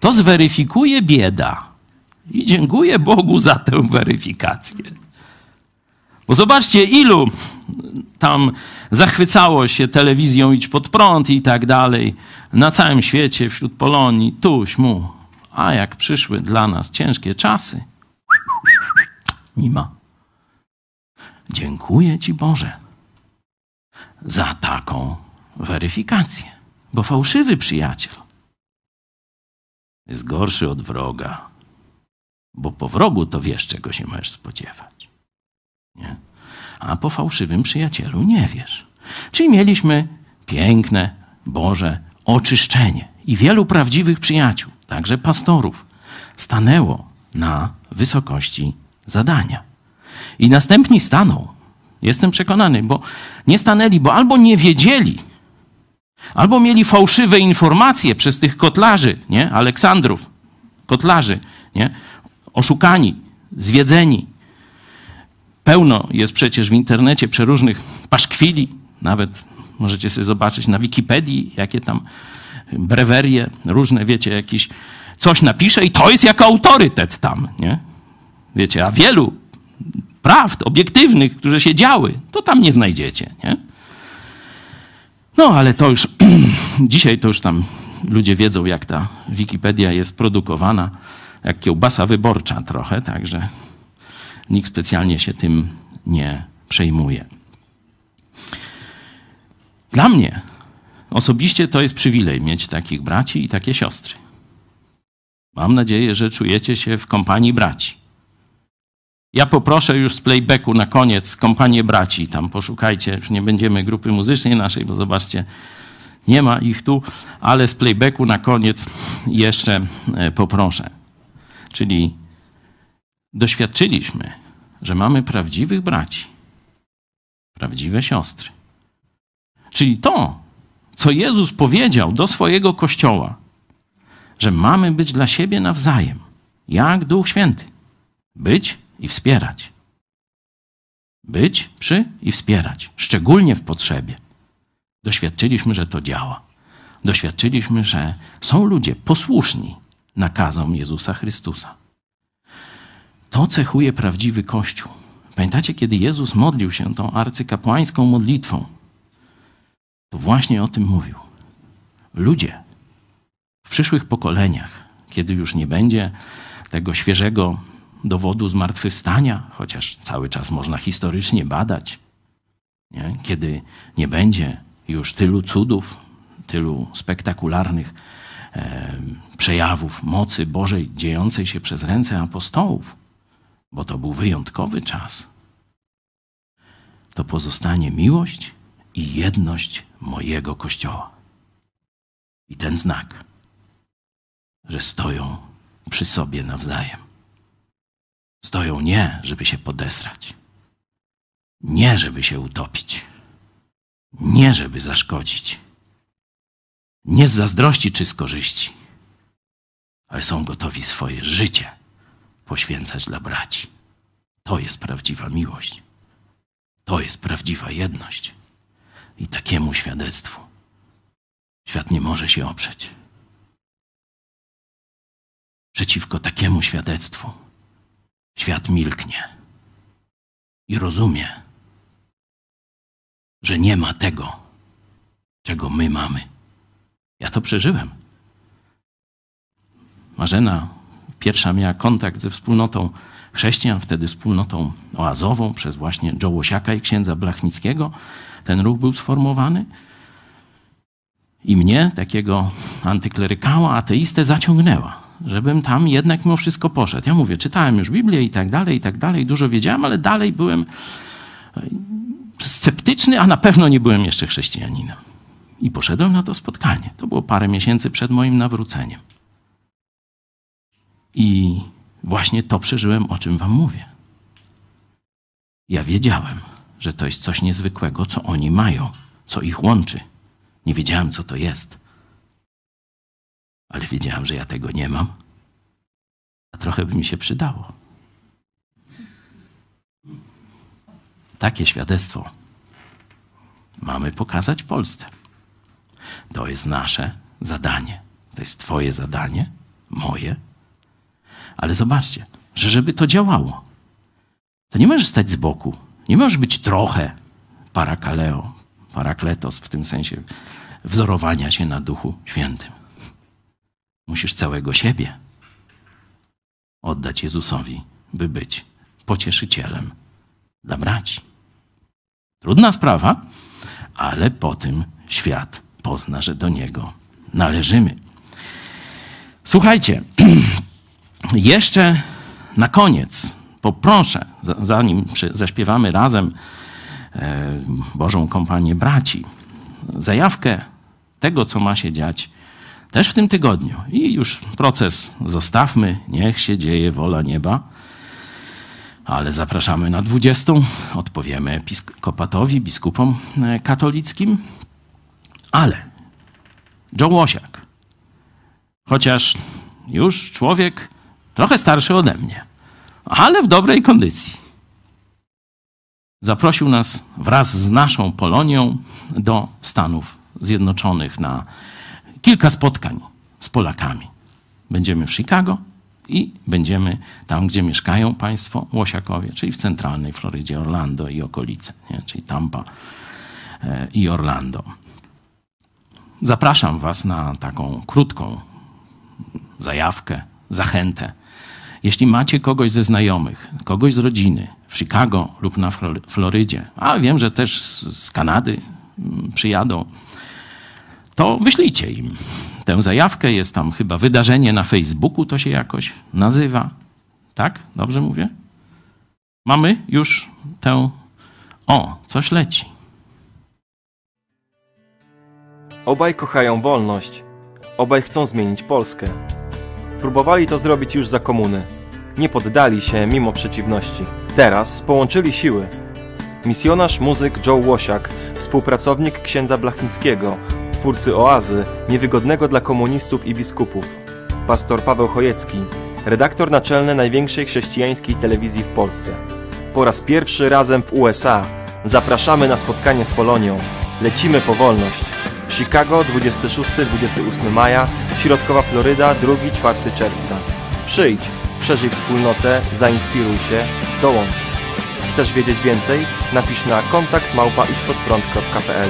to zweryfikuje bieda. I dziękuję Bogu za tę weryfikację. Bo zobaczcie, ilu tam zachwycało się telewizją Idź Pod Prąd i tak dalej. Na całym świecie, wśród Polonii, tuś mu. A jak przyszły dla nas ciężkie czasy, nie ma. Dziękuję Ci Boże za taką weryfikację. Bo fałszywy przyjaciel jest gorszy od wroga. Bo po wrogu to wiesz, czego się możesz spodziewać. Nie? A po fałszywym przyjacielu nie wiesz. Czyli mieliśmy piękne, Boże oczyszczenie. I wielu prawdziwych przyjaciół, także pastorów, stanęło na wysokości zadania. I następni staną. Jestem przekonany, bo nie stanęli, bo albo nie wiedzieli, albo mieli fałszywe informacje przez tych kotlarzy, nie? Aleksandrów, kotlarzy, nie? Oszukani, zwiedzeni. Pełno jest przecież w internecie przeróżnych paszkwili, nawet możecie sobie zobaczyć na Wikipedii, jakie tam brewerie, różne, wiecie, jakiś coś napisze i to jest jako autorytet tam, nie? Wiecie, a wielu prawd obiektywnych, które się działy, to tam nie znajdziecie, nie? No, ale to już [clears throat] dzisiaj to już tam ludzie wiedzą, jak ta Wikipedia jest produkowana, jak kiełbasa wyborcza trochę, także nikt specjalnie się tym nie przejmuje. Dla mnie osobiście to jest przywilej mieć takich braci i takie siostry. Mam nadzieję, że czujecie się w kompanii braci. Ja poproszę już z playbacku na koniec kompanię braci. Tam poszukajcie, już nie będziemy grupy muzycznej naszej, bo zobaczcie, Nie ma ich tu, ale z playbacku na koniec jeszcze e, poproszę. Czyli doświadczyliśmy, że mamy prawdziwych braci, prawdziwe siostry. Czyli to, co Jezus powiedział do swojego kościoła, że mamy być dla siebie nawzajem, jak Duch Święty. Być i wspierać. Być przy i wspierać, szczególnie w potrzebie. Doświadczyliśmy, że to działa. Doświadczyliśmy, że są ludzie posłuszni nakazom Jezusa Chrystusa. To cechuje prawdziwy Kościół. Pamiętacie, kiedy Jezus modlił się tą arcykapłańską modlitwą, to właśnie o tym mówił. Ludzie w przyszłych pokoleniach, kiedy już nie będzie tego świeżego dowodu zmartwychwstania, chociaż cały czas można historycznie badać, nie? kiedy nie będzie już tylu cudów, tylu spektakularnych e, przejawów mocy Bożej dziejącej się przez ręce apostołów, bo to był wyjątkowy czas, to pozostanie miłość i jedność mojego Kościoła. I ten znak, że stoją przy sobie nawzajem. Stoją nie, żeby się podesrać, nie, żeby się utopić, nie, żeby zaszkodzić, nie z zazdrości czy z korzyści, ale są gotowi swoje życie poświęcać dla braci. To jest prawdziwa miłość. To jest prawdziwa jedność. I takiemu świadectwu świat nie może się oprzeć. Przeciwko takiemu świadectwu świat milknie i rozumie, że nie ma tego, czego my mamy. Ja to przeżyłem. Marzena pierwsza miała kontakt ze wspólnotą chrześcijan, wtedy wspólnotą oazową przez właśnie Joe Łosiaka i księdza Blachnickiego. Ten ruch był sformowany. I mnie, takiego antyklerykała, ateistę, zaciągnęła, żebym tam jednak mimo wszystko poszedł. Ja mówię, czytałem już Biblię i tak dalej, i tak dalej, dużo wiedziałem, ale dalej byłem e, sceptyczny, a na pewno nie byłem jeszcze chrześcijaninem. I poszedłem na to spotkanie. To było parę miesięcy przed moim nawróceniem. I właśnie to przeżyłem, o czym wam mówię. Ja wiedziałem, że to jest coś niezwykłego, co oni mają, co ich łączy. Nie wiedziałem, co to jest. Ale wiedziałem, że ja tego nie mam, a trochę by mi się przydało. Takie świadectwo mamy pokazać Polsce. To jest nasze zadanie. To jest Twoje zadanie, moje. Ale zobaczcie, że żeby to działało, to nie możesz stać z boku. Nie możesz być trochę parakaleo, parakletos w tym sensie wzorowania się na Duchu Świętym. Musisz całego siebie oddać Jezusowi, by być pocieszycielem dla braci. Trudna sprawa, ale po tym świat pozna, że do Niego należymy. Słuchajcie, [clears throat] jeszcze na koniec poproszę, zanim zaśpiewamy razem e, Bożą kompanię braci, zajawkę tego, co ma się dziać też w tym tygodniu. I już proces zostawmy, niech się dzieje wola nieba. Ale zapraszamy na 20. Odpowiemy episkopatowi, biskupom e, katolickim. Ale Joe Łosiak, chociaż już człowiek trochę starszy ode mnie, ale w dobrej kondycji, zaprosił nas wraz z naszą Polonią do Stanów Zjednoczonych na kilka spotkań z Polakami. Będziemy w Chicago i będziemy tam, gdzie mieszkają państwo Łosiakowie, czyli w centralnej Florydzie, Orlando i okolice, nie? czyli Tampa e, i Orlando. Zapraszam Was na taką krótką zajawkę, zachętę. Jeśli macie kogoś ze znajomych, kogoś z rodziny w Chicago lub na Florydzie, a wiem, że też z Kanady mm, przyjadą, to wyślijcie im tę zajawkę. Jest tam chyba wydarzenie na Facebooku, to się jakoś nazywa. Tak? Dobrze mówię? Mamy już tę. O, coś leci. Obaj kochają wolność. Obaj chcą zmienić Polskę. Próbowali to zrobić już za komuny. Nie poddali się mimo przeciwności. Teraz połączyli siły. Misjonarz muzyk Joe Łosiak, współpracownik księdza Blachnickiego, twórcy oazy, niewygodnego dla komunistów i biskupów. Pastor Paweł Chojecki, redaktor naczelny największej chrześcijańskiej telewizji w Polsce. Po raz pierwszy razem w USA. Zapraszamy na spotkanie z Polonią. Lecimy po wolność. Chicago 26-28 maja, Środkowa Floryda 2-4 czerwca. Przyjdź, przeżyj wspólnotę, zainspiruj się, dołącz. Chcesz wiedzieć więcej? Napisz na kontakt małpa idźpodprąd.pl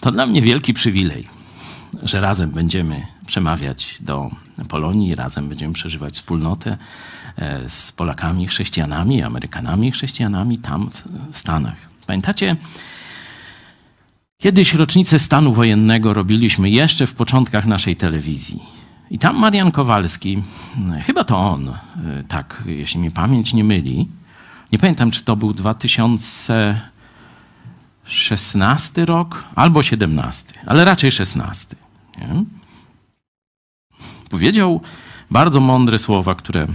To dla mnie wielki przywilej, że razem będziemy przemawiać do Polonii, razem będziemy przeżywać wspólnotę z Polakami, chrześcijanami, Amerykanami, chrześcijanami tam w Stanach. Pamiętacie, kiedyś rocznicę stanu wojennego robiliśmy jeszcze w początkach naszej telewizji. I tam Marian Kowalski, chyba to on, e, tak, jeśli mi pamięć nie myli, nie pamiętam, czy to był 2000 16 rok albo 17, ale raczej 16. Nie? Powiedział bardzo mądre słowa, które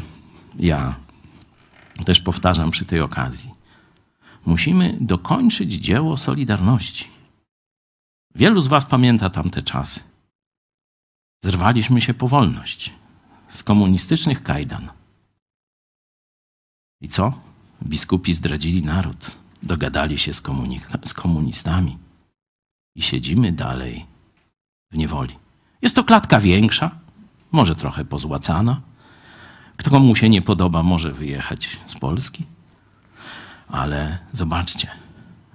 ja też powtarzam przy tej okazji. Musimy dokończyć dzieło Solidarności. Wielu z Was pamięta tamte czasy. Zerwaliśmy się po wolność z komunistycznych kajdan. I co? Biskupi zdradzili naród dogadali się z, z komunistami i siedzimy dalej w niewoli. Jest to klatka większa, może trochę pozłacana. Kto komu się nie podoba, może wyjechać z Polski. Ale zobaczcie,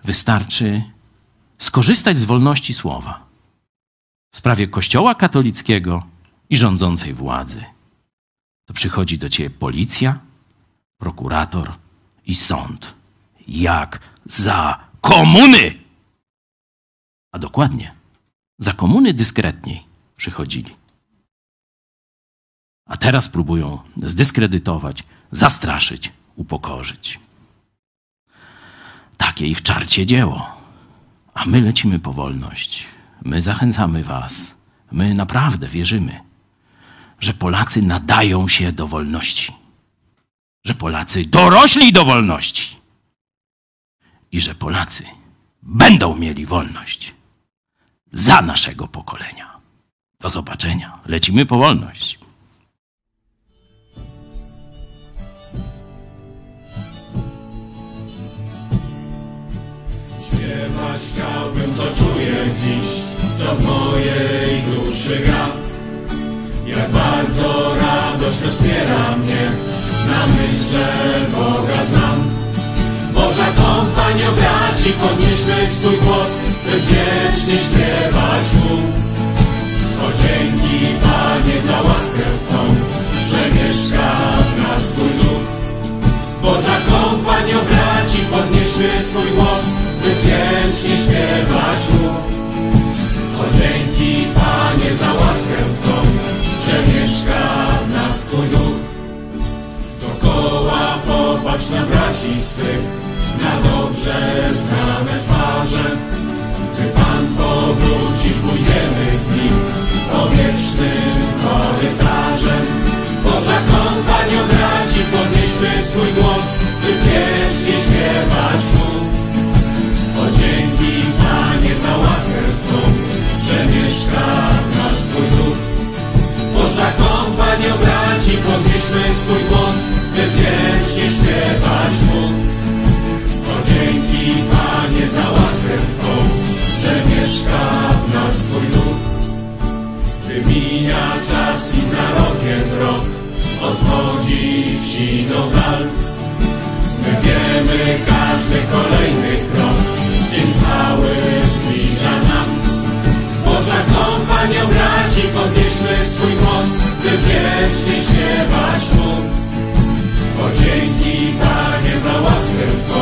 wystarczy skorzystać z wolności słowa w sprawie Kościoła katolickiego i rządzącej władzy. To przychodzi do ciebie policja, prokurator i sąd jak za komuny. A dokładnie, za komuny dyskretniej przychodzili. A teraz próbują zdyskredytować, zastraszyć, upokorzyć. Takie ich czarcie dzieło. A my lecimy po wolność. My zachęcamy Was. My naprawdę wierzymy, że Polacy nadają się do wolności. Że Polacy dorośli do wolności i że Polacy będą mieli wolność za naszego pokolenia. Do zobaczenia. Lecimy po wolność. Śpiewać chciałbym, co czuję dziś, co w mojej duszy gra. Jak bardzo radość rozpiera mnie, na myśl, że Boga znam. Boża kompanio braci, podnieśmy swój głos, by wdzięcznie śpiewać Mu. O dzięki Panie za łaskę Twą, podnieśmy swój głos, by wdzięcznie śpiewać Mu. O dzięki Panie za łaskę Twą, że mieszka w nas Twój duch. Dokoła popatrz na braci swych, na dobrze znane twarze. Gdy Pan powróci, pójdziemy z Nim powietrznym korytarzem. Boża kompanio braci, podnieśmy swój głos, by wdzięcznie śpiewać Mu. O dzięki Panie za łaskę Twą, że mieszka w nas Twój duch. Boża kompanio braci, podnieśmy swój głos, by wdzięcznie śpiewać Mu. Dzięki Panie za łaskę Twą, że mieszka w nas Twój duch. Gdy mija czas i za rokiem rok odchodzi w siną dal. Przejdziemy każdy kolejny krok, dzień chwały zbliża nam. Boża kompanią braci, podnieśmy swój głos, by wiecznie śpiewać Mu. O dzięki Panie za łaskę Twą,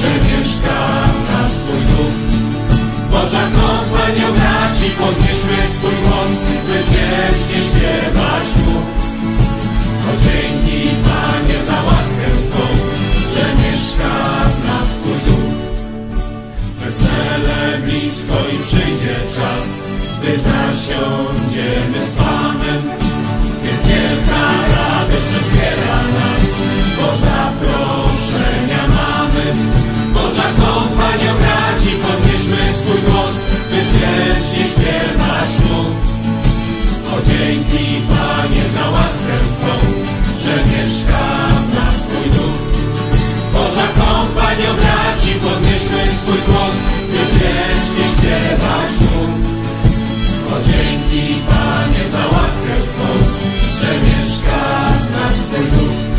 że mieszka w nas Twój duch. Boża kompanią braci, podnieśmy swój głos, by wiecznie śpiewać Mu. O dzięki Panie za łaskę Twą, że mieszka w nas Twój duch. Wesele blisko i przyjdzie czas, gdy zasiądziemy z Panem. Więc wielka radość rozbiera nas, bo zaproszenia mamy. Boża kompania braci, podnieśmy swój głos, by wiecznie śpiewać Mu. O dzięki Panie za łaskę Twą, że mieszka w nas Twój duch. Nasza kompanio braci, podnieśmy swój głos, by wiecznie śpiewać mu. O dzięki Panie za łaskę Twą, że mieszka w nas Twój lud.